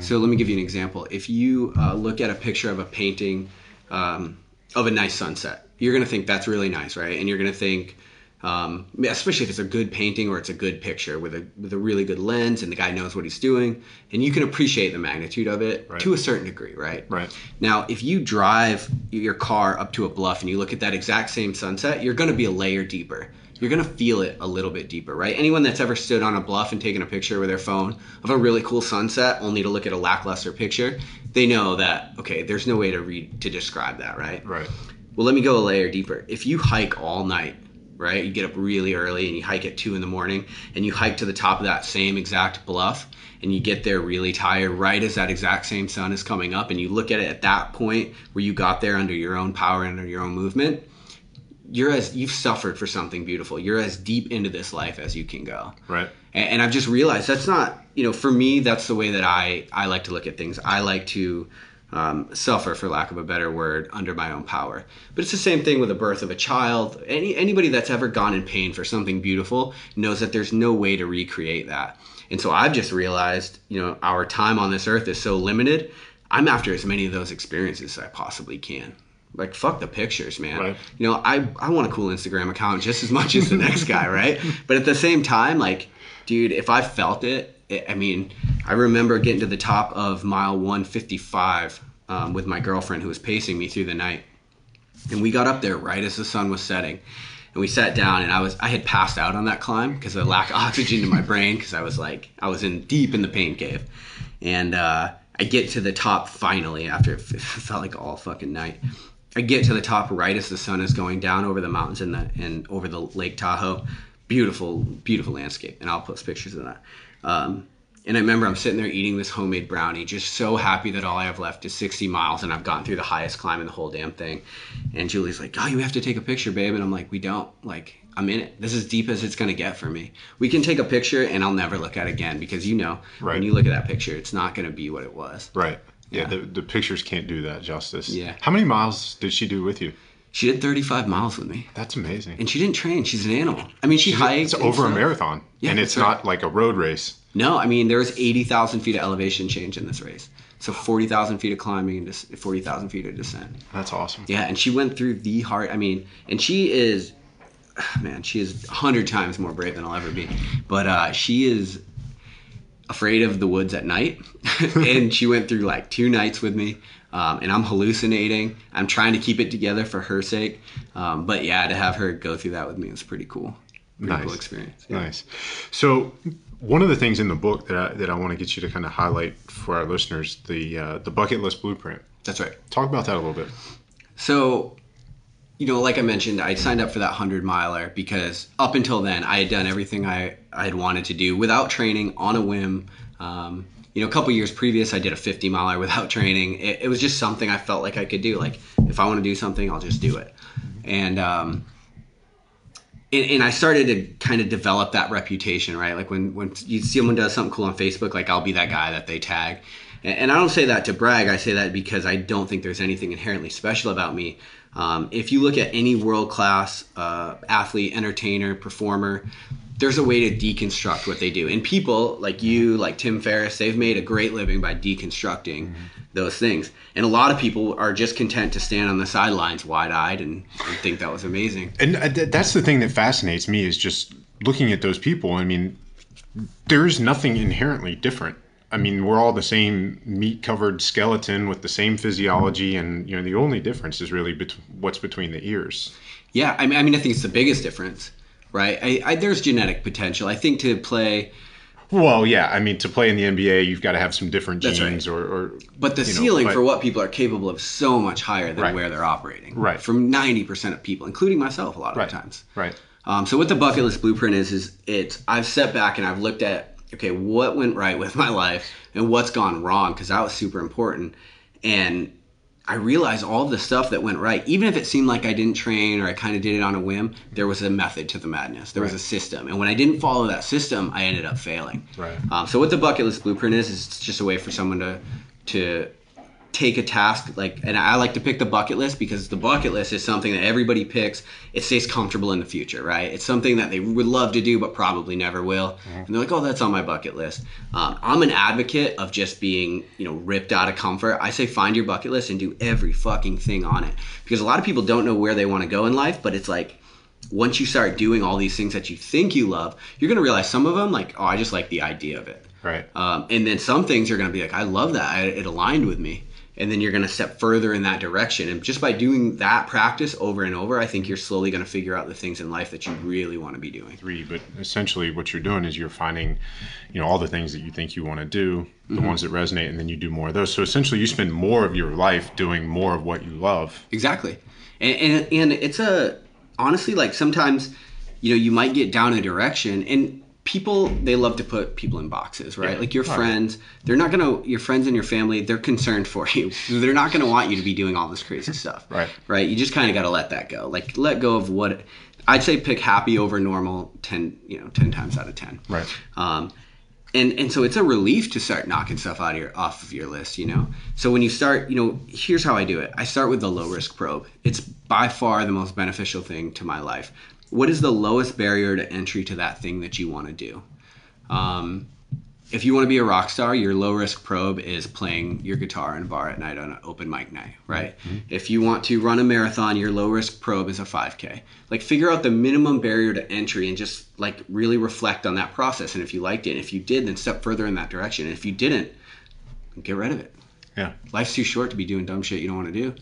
So let me give you an example. If you uh, look at a picture of a painting um, of a nice sunset, you're gonna think that's really nice, right? And you're gonna think, um, especially if it's a good painting or it's a good picture with a with a really good lens and the guy knows what he's doing, and you can appreciate the magnitude of it Right. to a certain degree, right? Right. Now, if you drive your car up to a bluff and you look at that exact same sunset, you're going to be a layer deeper. You're going to feel it a little bit deeper, right? Anyone that's ever stood on a bluff and taken a picture with their phone of a really cool sunset only to look at a lackluster picture, they know that okay, there's no way to read to describe that, right? Right. Well, let me go a layer deeper. If you hike all night, right? You get up really early and you hike at two in the morning and you hike to the top of that same exact bluff and you get there really tired right as that exact same sun is coming up and you look at it at that point where you got there under your own power and under your own movement, you're as you've suffered for something beautiful. You're as deep into this life as you can go Right. and, and I've just realized that's not you know for me that's the way that I I like to look at things. I like to um, suffer, for lack of a better word, under my own power. But it's the same thing with the birth of a child. Any anybody that's ever gone in pain for something beautiful knows that there's no way to recreate that. And so I've just realized, you know, our time on this earth is so limited. I'm after as many of those experiences as I possibly can. Like fuck the pictures, man. Right. You know, I I want a cool Instagram account just as much as the next guy, right? But at the same time, like, dude, if I felt it, it I mean, I remember getting to the top of mile 155 um, with my girlfriend who was pacing me through the night, and we got up there right as the sun was setting. And we sat down, and I was I had passed out on that climb because of lack of oxygen in my brain because I was like I was in deep in the pain cave, and uh, I get to the top finally after it felt like all fucking night. I get to the top right as the sun is going down over the mountains and the and over the Lake Tahoe. Beautiful, beautiful landscape, and I'll post pictures of that. Um, and I remember I'm sitting there eating this homemade brownie, just so happy that all I have left is 60 miles and I've gotten through the highest climb in the whole damn thing. And Julie's like, "Oh, you have to take a picture, babe." And I'm like, "We don't. Like, I'm in it. This is deep as it's gonna get for me. We can take a picture and I'll never look at it again because you know, Right. when you look at that picture, it's not gonna be what it was." Right. Yeah. Yeah. The, the pictures can't do that justice. Yeah. How many miles did she do with you? She did 35 miles with me, That's amazing. and she didn't train. She's an animal. I mean, she hiked. It's over a marathon, Yeah, and it's right. not like a road race. No, I mean there was eighty thousand feet of elevation change in this race. So forty thousand feet of climbing and just forty thousand feet of descent. That's awesome. Yeah, and she went through the hard. I mean, and she is, man, she is a hundred times more brave than I'll ever be. But uh, she is afraid of the woods at night, and she went through like two nights with me. Um, and I'm hallucinating. I'm trying to keep it together for her sake. Um, but yeah, to have her go through that with me was pretty cool. Pretty Nice. cool experience. Yeah. Nice. So, one of the things in the book that I, that I want to get you to kind of highlight for our listeners the uh, the bucket list blueprint. That's right. Talk about that a little bit. So, you know, like I mentioned, I signed up for that 100 miler because up until then, I had done everything I, I had wanted to do without training on a whim. Um, you know, a couple years previous, I did a 50 miler without training. It, it was just something I felt like I could do. Like, if I want to do something, I'll just do it. And, um, and, and I started to kind of develop that reputation, right? Like when, when you see someone does something cool on Facebook, like I'll be that guy that they tag. And, and I don't say that to brag. I say that because I don't think there's anything inherently special about me. Um, if you look at any world class uh, athlete, entertainer, performer, there's a way to deconstruct what they do. And people like you, like Tim Ferriss, they've made a great living by deconstructing those things. And a lot of people are just content to stand on the sidelines wide eyed and, and think that was amazing. And uh, that's the thing that fascinates me is just looking at those people. I mean, there's nothing inherently different. I mean, we're all the same meat-covered skeleton with the same physiology, and you know, the only difference is really bet- what's between the ears. Yeah, I mean, I mean, I think it's the biggest difference, right? I, I, there's genetic potential. I think to play, Well, yeah, I mean, to play in the NBA, you've got to have some different genes, right. or, or but the you know, ceiling but- for what people are capable of is so much higher than Right. where they're operating. Right. From 90% of people, including myself, a lot of Right. the times. right, Um, so what the bucket list blueprint is is it's I've stepped back and I've looked at okay what went right with my life and what's gone wrong because that was super important and I realized all the stuff that went right, even if it seemed like I didn't train or I kind of did it on a whim, there was a method to the madness. There was a system. And when I didn't follow that system, I ended up failing. Right. Um, so what the bucket list blueprint is, is it's just a way for someone to, to take a task like and I like to pick the bucket list because the bucket list is something that everybody picks. It stays comfortable in the future right? It's something that they would love to do but probably never will. And they're like oh that's on my bucket list. Um, i'm an advocate of just being you know ripped out of comfort. I say find your bucket list and do every fucking thing on it. Because a lot of people don't know where they want to go in life but it's like once you start doing all these things that you think you love you're going to realize some of them like oh i just like the idea of it. Right. um, and then some things you're going to be like, I love that. I, it aligned with me. And then you're going to step further in that direction. And just by doing that practice over and over, I think you're slowly going to figure out the things in life that you really want to be doing. three, but essentially what you're doing is you're finding, you know, all the things that you think you want to do, the mm-hmm. ones that resonate, and then you do more of those. So essentially, you spend more of your life doing more of what you love. Exactly. And, and, and it's a, honestly, like sometimes, you know, you might get down a direction and people, they love to put people in boxes, right? Yeah. Like your Right. friends, they're not to, your friends and your family, they're concerned for you. They're not to want you to be doing all this crazy stuff. Right. Right. You just kind of got to let that go. Like let go of what, I'd say pick happy over normal 10, you know, 10 times out of 10. Right. Um, and and so it's a relief to start knocking stuff out of your off of your list, you know. So when you start, you know, here's how I do it. I start with the low risk probe. It's by far the most beneficial thing to my life. What is the lowest barrier to entry to that thing that you want to do? Um, if you want to be a rock star, your low risk probe is playing your guitar in a bar at night on an open mic night, right? If you want to run a marathon, your low risk probe is a 5K. Like figure out the minimum barrier to entry and just like really reflect on that process. And if you liked it, and if you did, then step further in that direction. And if you didn't, get rid of it. Yeah. Life's too short to be doing dumb shit you don't want to do.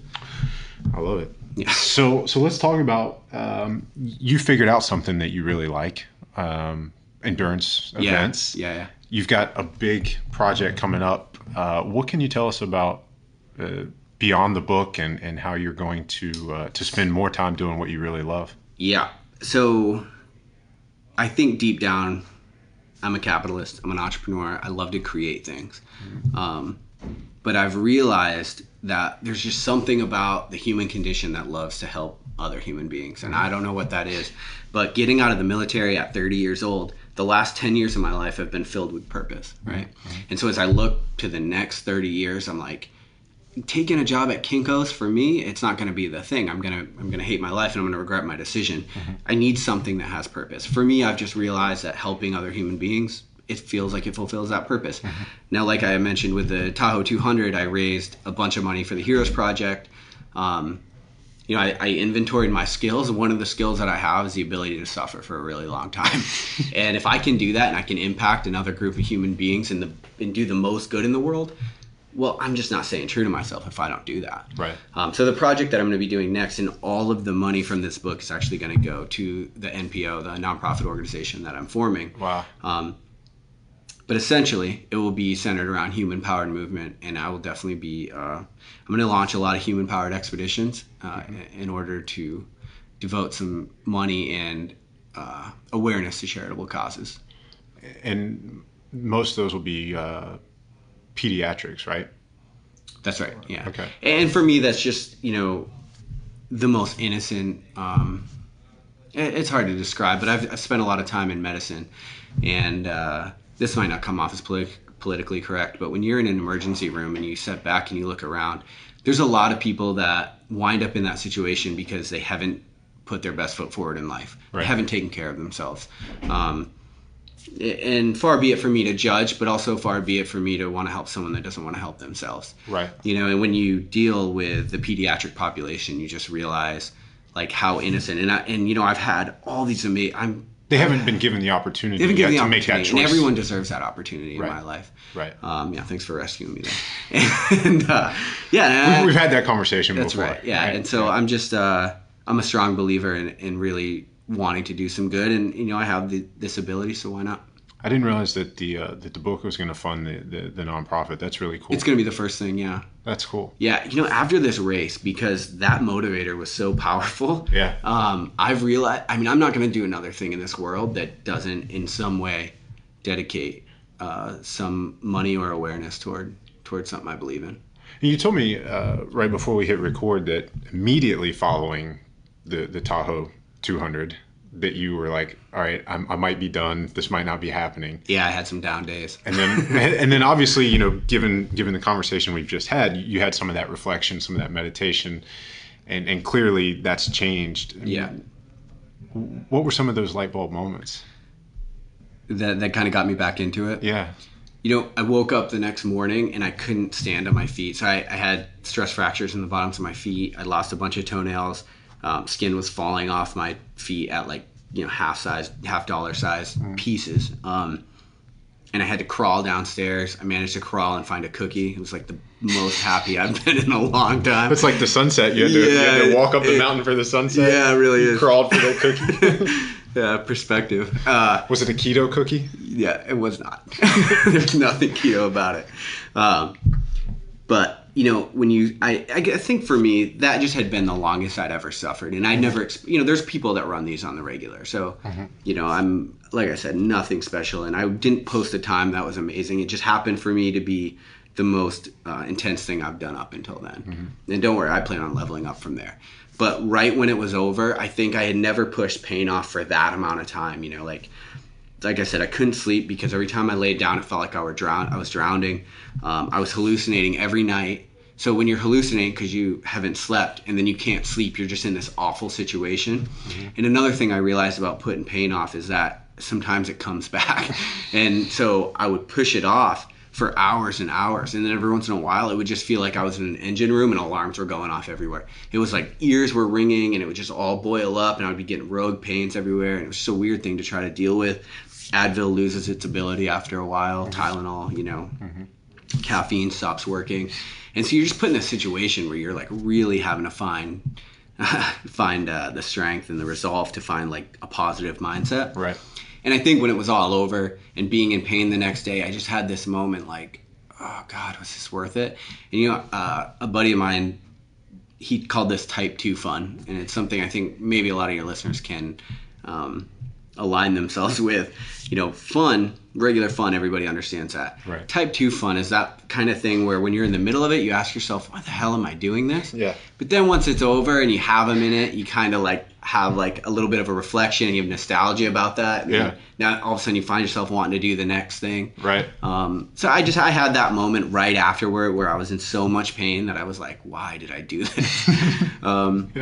I love it. Yeah. So so let's talk about um, you figured out something that you really like, um, endurance Yeah. events. Yeah, yeah. You've got a big project coming up. Uh, what can you tell us about uh, beyond the book and, and how you're going to uh, to spend more time doing what you really love? Yeah. So I think deep down, I'm a capitalist. I'm an entrepreneur. I love to create things. Um, but I've realized that there's just something about the human condition that loves to help other human beings. And I don't know what that is. But getting out of the military at 30 years old, the last 10 years of my life have been filled with purpose, right? And so as I look to the next 30 years, I'm like, taking a job at Kinko's for me, it's not going to be the thing. I'm gonna I'm gonna hate my life and I'm gonna regret my decision. Mm-hmm. I need something that has purpose. For me, I've just realized that helping other human beings, it feels like it fulfills that purpose. Now, like I mentioned with the Tahoe 200, I raised a bunch of money for the Heroes Project. Um, you know, I, I inventoried my skills, one of the skills that I have is the ability to suffer for a really long time. and if I can do that, and I can impact another group of human beings and the and do the most good in the world, well, I'm just not staying true to myself if I don't do that. Right. Um, so the project that I'm going to be doing next, and all of the money from this book is actually going to go to the NPO, the nonprofit organization that I'm forming. Wow. Um, but essentially, it will be centered around human powered movement, and I will definitely be. Uh, I'm going to launch a lot of human powered expeditions uh, in- in order to devote some money and uh, awareness to charitable causes. And most of those will be uh, pediatrics, right? That's right. Yeah. Okay. And for me, that's just you know the most innocent. Um, it's hard to describe, but I've, I've spent a lot of time in medicine, and uh, this might not come off as politi- politically correct, but when you're in an emergency room and you step back and you look around, there's a lot of people that wind up in that situation because they haven't put their best foot forward in life. Right. They haven't taken care of themselves. Um, and far be it for me to judge, but also far be it for me to want to help someone that doesn't want to help themselves. Right. You know, and when you deal with the pediatric population, you just realize like how innocent. And I, and you know, I've had all these amazing. I'm They haven't been given the opportunity they haven't yet given the to make that opportunity, choice. and everyone deserves that opportunity Right. in my life. Right. Um, yeah. Thanks for rescuing me there. and uh, yeah, and I- We've had that conversation that's before. right. Yeah, and so I'm just uh, I'm a strong believer in, in really wanting to do some good, and you know I have the, this ability, so why not? I didn't realize that the uh, that the book was going to fund the, the the nonprofit. That's really cool. It's going to be the first thing, yeah. That's cool. Yeah, you know, after this race, because that motivator was so powerful. Yeah. Um, I've realized. I mean, I'm not going to do another thing in this world that doesn't, in some way, dedicate uh, some money or awareness toward toward something I believe in. You told me uh, right before we hit record that immediately following the the Tahoe 200 that you were like, all right, I'm, I might be done. This might not be happening. Yeah, I had some down days. And then and then obviously, you know, given given the conversation we've just had, you had some of that reflection, some of that meditation, and and clearly that's changed. Yeah. What were some of those light bulb moments? That that kind of got me back into it. Yeah. You know, I woke up the next morning and I couldn't stand on my feet. So I, I had stress fractures in the bottoms of my feet. I lost a bunch of toenails. Um, skin was falling off my feet at like you know half size, half dollar size pieces. Um, and I had to crawl downstairs. I managed to crawl and find a cookie. It was like the most happy I've been in a long time. It's like the sunset. You had to, you had to Yeah, walk up the it- mountain for the sunset. Yeah, it really is. crawled for that cookie. yeah, perspective. Uh, Was it a keto cookie? Yeah, it was not. There's nothing keto about it. Um, but you know, when you, I, I think for me that just had been the longest I'd ever suffered, and I mm-hmm. never, you know, there's people that run these on the regular, so mm-hmm. you know, I'm like I said, nothing special, and I didn't post a time that was amazing. It just happened for me to be the most uh, intense thing I've done up until then. Mm-hmm. And don't worry, I plan on leveling up from there. But right when it was over, I think I had never pushed pain off for that amount of time. You know, like like I said, I couldn't sleep because every time I laid down, it felt like I were drown. I was drowning. Um, I was hallucinating every night. So when you're hallucinating because you haven't slept and then you can't sleep, you're just in this awful situation. And another thing I realized about putting pain off is that sometimes it comes back, and so I would push it off for hours and hours, and then every once in a while, it would just feel like I was in an engine room and alarms were going off everywhere. It was like ears were ringing, and it would just all boil up, and I would be getting rogue pains everywhere, and it was just a weird thing to try to deal with. Advil loses its ability after a while. Tylenol, you know, caffeine stops working, and so you're just put in a situation where you're like really having to find find uh, the strength and the resolve to find like a positive mindset. Right. And I think when it was all over and being in pain the next day, I just had this moment like, oh God, was this worth it? And you know, uh, a buddy of mine, he called this type two fun, and it's something I think maybe a lot of your listeners can um, align themselves with. You know, fun, regular fun, everybody understands that. Right. Type two fun is that kind of thing where when you're in the middle of it, you ask yourself, why the hell am I doing this? Yeah. But then once it's over and you have a minute, you kind of like have like a little bit of a reflection and you have nostalgia about that. And Yeah. Now all of a sudden you find yourself wanting to do the next thing. Right. Um, so I just I had that moment right afterward where I was in so much pain that I was like, why did I do this? um,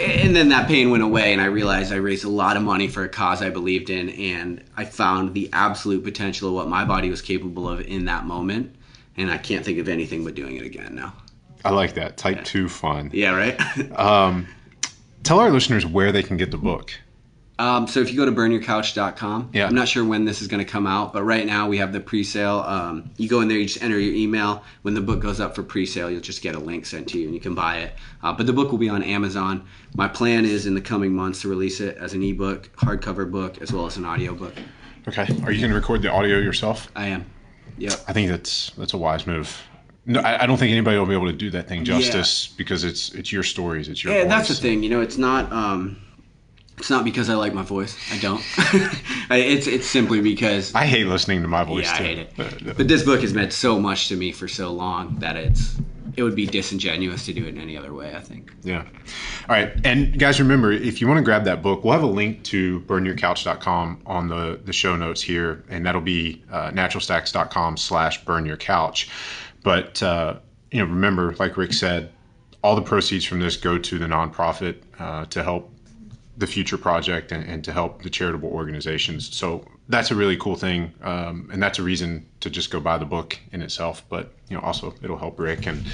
and then that pain went away, and I realized I raised a lot of money for a cause I believed in, and I found the absolute potential of what my body was capable of in that moment. And I can't think of anything but doing it again now. I like that. Type two fun. Yeah, right. Tell our listeners where they can get the book. Um, so if you go to burnyourcouch.com, Yeah. I'm not sure when this is going to come out, but right now we have the pre-sale. Um, you go in there, you just enter your email. When the book goes up for pre-sale, you'll just get a link sent to you and you can buy it. Uh, but the book will be on Amazon. My plan is in the coming months to release it as an ebook, hardcover book, as well as an audio book. Okay. Are you going to record the audio yourself? I am. Yep. I think that's that's a wise move. No, I, I don't think anybody will be able to do that thing justice because it's it's your stories, it's your. Yeah, that's the thing. You know, it's not. Um, it's not because I like my voice. I don't. It's it's simply because I hate listening to my voice Yeah, I hate it. Uh, But this book has meant so much to me for so long that it's it would be disingenuous to do it in any other way. I think. Yeah. All right. And guys, remember, if you want to grab that book, we'll have a link to burnyourcouch.com on the, the show notes here, and that'll be uh, naturalstacks.com slash burnyourcouch. But, uh, you know, remember, like Rick said, all the proceeds from this go to the nonprofit uh, to help the Future Project and, and to help the charitable organizations. So that's a really cool thing, um, and that's a reason to just go buy the book in itself. But you know, also it'll help Rick and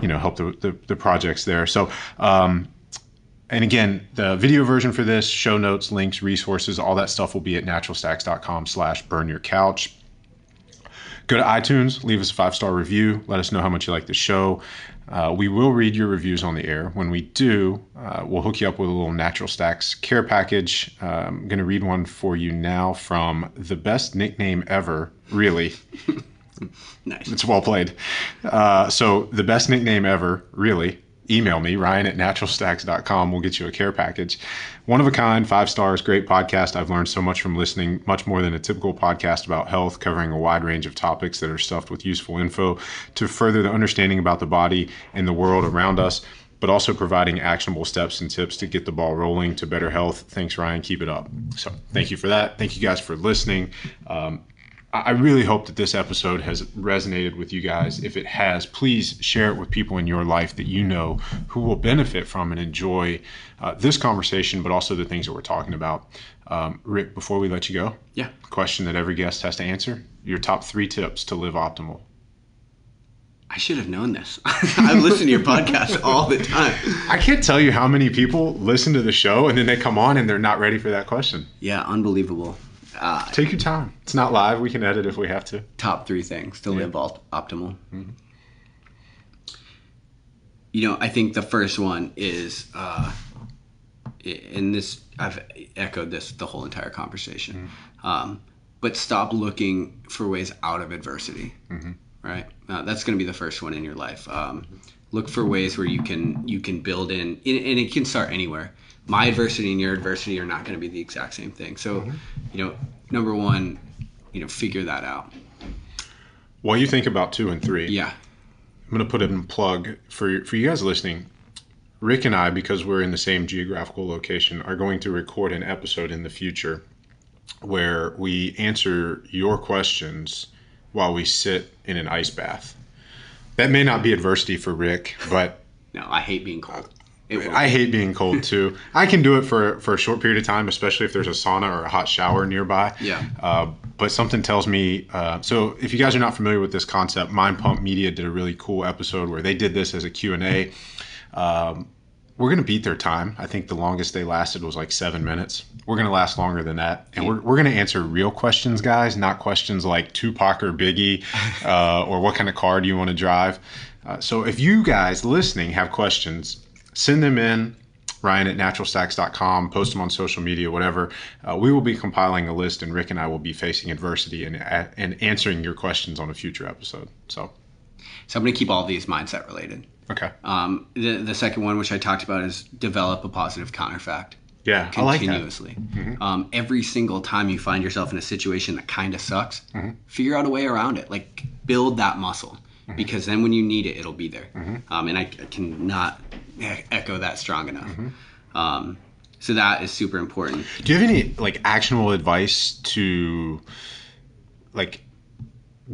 you know help the, the, the projects there. So. Um, and again, the video version for this, show notes, links, resources, all that stuff will be at naturalstacks.com slash burn your couch. Go to iTunes, leave us a five star review. Let us know how much you like the show. Uh, we will read your reviews on the air. When we do, uh, we'll hook you up with a little Natural Stacks care package. Uh, I'm going to read one for you now from the best nickname ever, really. Nice. It's well played. Uh, so, the best nickname ever, really. Email me, ryan at naturalstacks.com. We'll get you a care package. One of a kind, five stars, great podcast. I've learned so much from listening, much more than a typical podcast about health, covering a wide range of topics that are stuffed with useful info to further the understanding about the body and the world around us, but also providing actionable steps and tips to get the ball rolling to better health. Thanks, Ryan. Keep it up. So, thank you for that. Thank you guys for listening. Um, I really hope that this episode has resonated with you guys. If it has, please share it with people in your life that you know who will benefit from and enjoy uh, this conversation, but also the things that we're talking about. Um, Rick, before we let you go, Yeah. question that every guest has to answer your top three tips to live optimal. I should have known this. I've listened to your podcast all the time. I can't tell you how many people listen to the show and then they come on and they're not ready for that question. Yeah, unbelievable. Uh, Take your time. It's not live. We can edit if we have to. top three things to live op- optimal. You know, I think the first one is, uh, and this I've echoed this the whole entire conversation, um, but stop looking for ways out of adversity. Right, uh, that's going to be the first one in your life. Um, look for ways where you can you can build in, and it can start anywhere. My adversity and your adversity are not going to be the exact same thing. So, mm-hmm. you know, number one, you know, figure that out. While you think about two and three, Yeah. I'm going to put in a plug for for you guys listening. Rick and I, because we're in the same geographical location, are going to record an episode in the future where we answer your questions while we sit in an ice bath. That may not be adversity for Rick, but No, I hate being cold. I hate being cold too. I can do it for for a short period of time, especially if there's a sauna or a hot shower nearby. Yeah. Uh, but something tells me. Uh, so if you guys are not familiar with this concept, Mind Pump Media did a really cool episode where they did this as a Q and A. Um, we're gonna beat their time. I think the longest they lasted was like seven minutes. We're gonna last longer than that, and we're, we're gonna answer real questions, guys, not questions like Tupac or Biggie, uh, or what kind of car do you want to drive. Uh, so if you guys listening have questions, send them in. Ryan at naturalstacks.com, post them on social media, whatever. Uh, we will be compiling a list, and Rick and I will be facing adversity and and answering your questions on a future episode. So, so I'm going to keep all these mindset related. okay, Um, the, the second one, which I talked about, is develop a positive counterfact yeah, I like that. continuously. Um, every single time you find yourself in a situation that kind of sucks, figure out a way around it. Like build that muscle. Because then when you need it, it'll be there. Um, and I, I cannot echo that strong enough. Um, so that is super important. Do you have any like actionable advice to like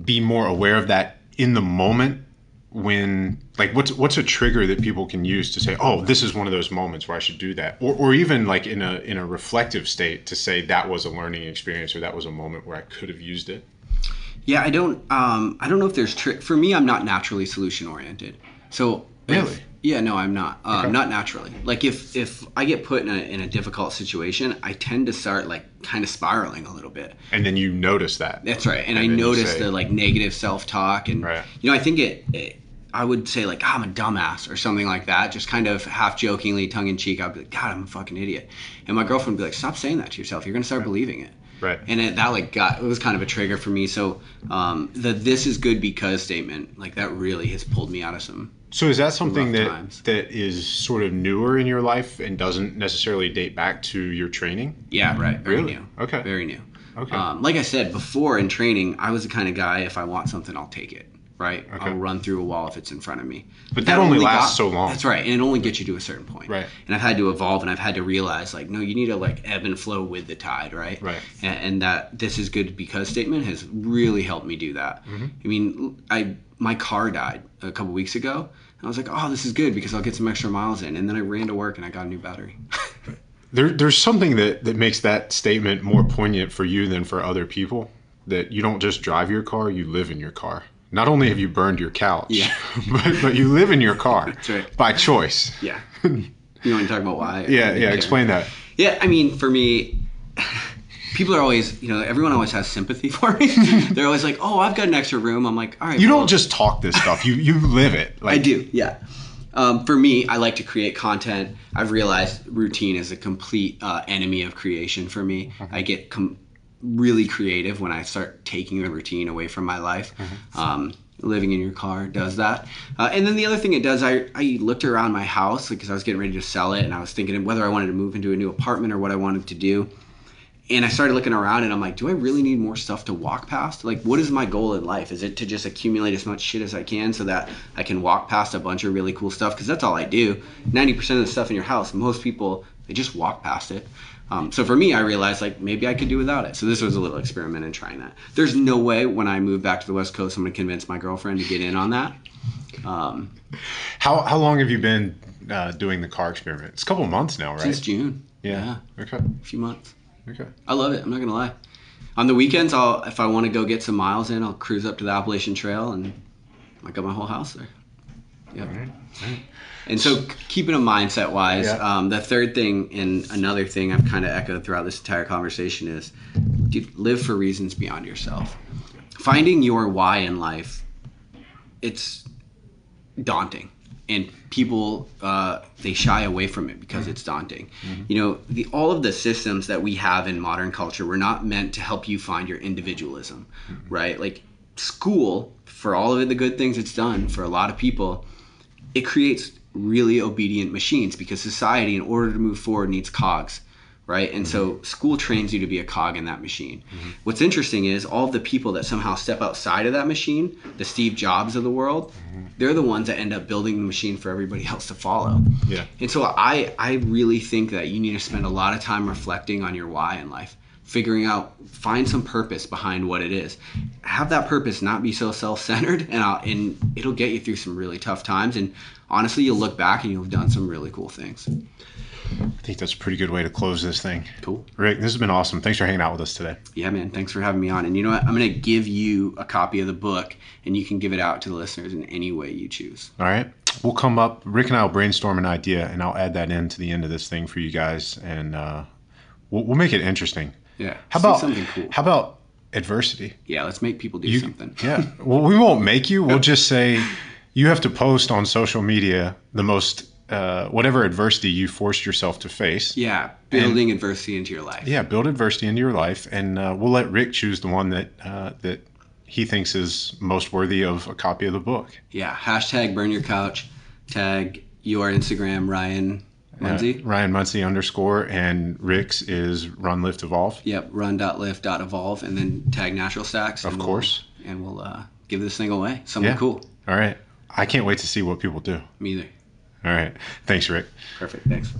be more aware of that in the moment when like what's what's a trigger that people can use to say oh this is one of those moments where I should do that or, or even like in a in a reflective state to say that was a learning experience or that was a moment where I could have used it Yeah, I don't. Um, I don't know if there's trick. For me, I'm not naturally solution oriented. So if- Really? Yeah, no, I'm not. Um, Okay. Not naturally. Like if if I get put in a in a difficult situation, I tend to start like kind of spiraling a little bit. and then you notice that That's right. And, I notice say- the like negative self talk, and Right. you know, I think it, it. I would say like I'm a dumbass or something like that, just kind of half jokingly, tongue in cheek. I'd be like, God, I'm a fucking idiot, and my girlfriend would be like, Stop saying that to yourself. You're gonna start believing it. Right. And it, that like got it was kind of a trigger for me. So um, the "this is good because" statement, like that, really has pulled me out of some. So is that something that times. that is sort of newer in your life and doesn't necessarily date back to your training? Yeah, right. Very Really? new. Okay. Very new. Okay. Um, like I said before in training, I was the kind of guy if I want something, I'll take it. Right. Okay. I'll run through a wall if it's in front of me. But that only lasts so long. That's right, and it only gets you to a certain point. Right. And I've had to evolve, and I've had to realize like, no, you need to like ebb and flow with the tide. Right. Right. And, and that this is good because statement has really helped me do that. Mm-hmm. I mean, I my car died a couple weeks ago. And I was like, oh, this is good because I'll get some extra miles in. And then I ran to work and I got a new battery. There, there's something that, that makes that statement more poignant for you than for other people. That you don't just drive your car, you live in your car. Not only have you burned your couch, Yeah. but, but you live in your car That's right. by choice. yeah. You want to talk about why? Yeah, yeah. Explain that. Yeah, I mean, for me, people are always, you know, everyone always has sympathy for me. They're always like, "Oh, I've got an extra room." I'm like, "All right." You well, don't just talk this stuff. You you live it. Like I do, yeah. Um, for me, I like to create content. I've realized routine is a complete uh, enemy of creation for me. I get com- really creative when I start taking the routine away from my life. Um, living in your car does that. Uh, and then the other thing it does, I, I looked around my house because I was getting ready to sell it and I was thinking whether I wanted to move into a new apartment or what I wanted to do. And I started looking around and I'm like, do I really need more stuff to walk past? Like, what is my goal in life? Is it to just accumulate as much shit as I can so that I can walk past a bunch of really cool stuff? Because that's all I do. 90% of the stuff in your house, most people, they just walk past it. Um, so for me, I realized like maybe I could do without it. So this was a little experiment in trying that. There's no way when I move back to the West Coast, I'm going to convince my girlfriend to get in on that. Um, how how long have you been uh, doing the car experiment? It's a couple months now, right? since June. yeah. Okay. a few months. Okay. I love it. I'm not gonna lie. On the weekends, I'll if I want to go get some miles in, I'll cruise up to the Appalachian Trail and I got my whole house there. Yep. And so, keeping a mindset wise, Yeah. um, the third thing and another thing I've kind of echoed throughout this entire conversation is, dude, live for reasons beyond yourself. Finding your why in life, it's daunting and people uh, they shy away from it because it's daunting. You know the all of the systems that we have in modern culture were not meant to help you find your individualism right? Like school for all of the good things it's done for a lot of people it creates really obedient machines because society in order to move forward needs cogs right? And so mm-hmm. school trains you to be a cog in that machine. Mm-hmm. What's interesting is all the people that somehow step outside of that machine the steve jobs of the world mm-hmm. they're the ones that end up building the machine for everybody else to follow. Yeah. and so i i really think that you need to spend a lot of time reflecting on your why in life figuring out find some purpose behind what it is. Have that purpose not be so self-centered and I'll, and it'll get you through some really tough times. And honestly you'll look back and you'll have done some really cool things I think that's a pretty good way to close this thing. cool Rick, this has been awesome. Thanks for hanging out with us today. yeah man thanks for having me on and you know what i'm going to give you a copy of the book and you can give it out to the listeners in any way you choose All right. We'll come up. Rick and I will brainstorm an idea, and I'll add that into the end of this thing for you guys, and uh, we'll, we'll make it interesting. yeah How about something cool How about adversity? yeah let's make people do You- something Yeah. Well, we won't make you. We'll just say you have to post on social media the most uh, whatever adversity you forced yourself to face. yeah building adversity into your life Yeah, build adversity into your life, and uh, we'll let Rick choose the one that uh, that he thinks is most worthy of a copy of the book. Yeah, hashtag burn your couch, tag your Instagram Ryan Munsey. Uh, Ryan Munsey underscore, and Rick's is Run Lift Evolve. Yep, run.lift.evolve, and then tag Natural Stacks. Of and we'll- course. and we'll uh, give this thing away. Something Yeah. cool. All right. I can't wait to see what people do. Me either. All right. Thanks, Rick. Perfect. Thanks.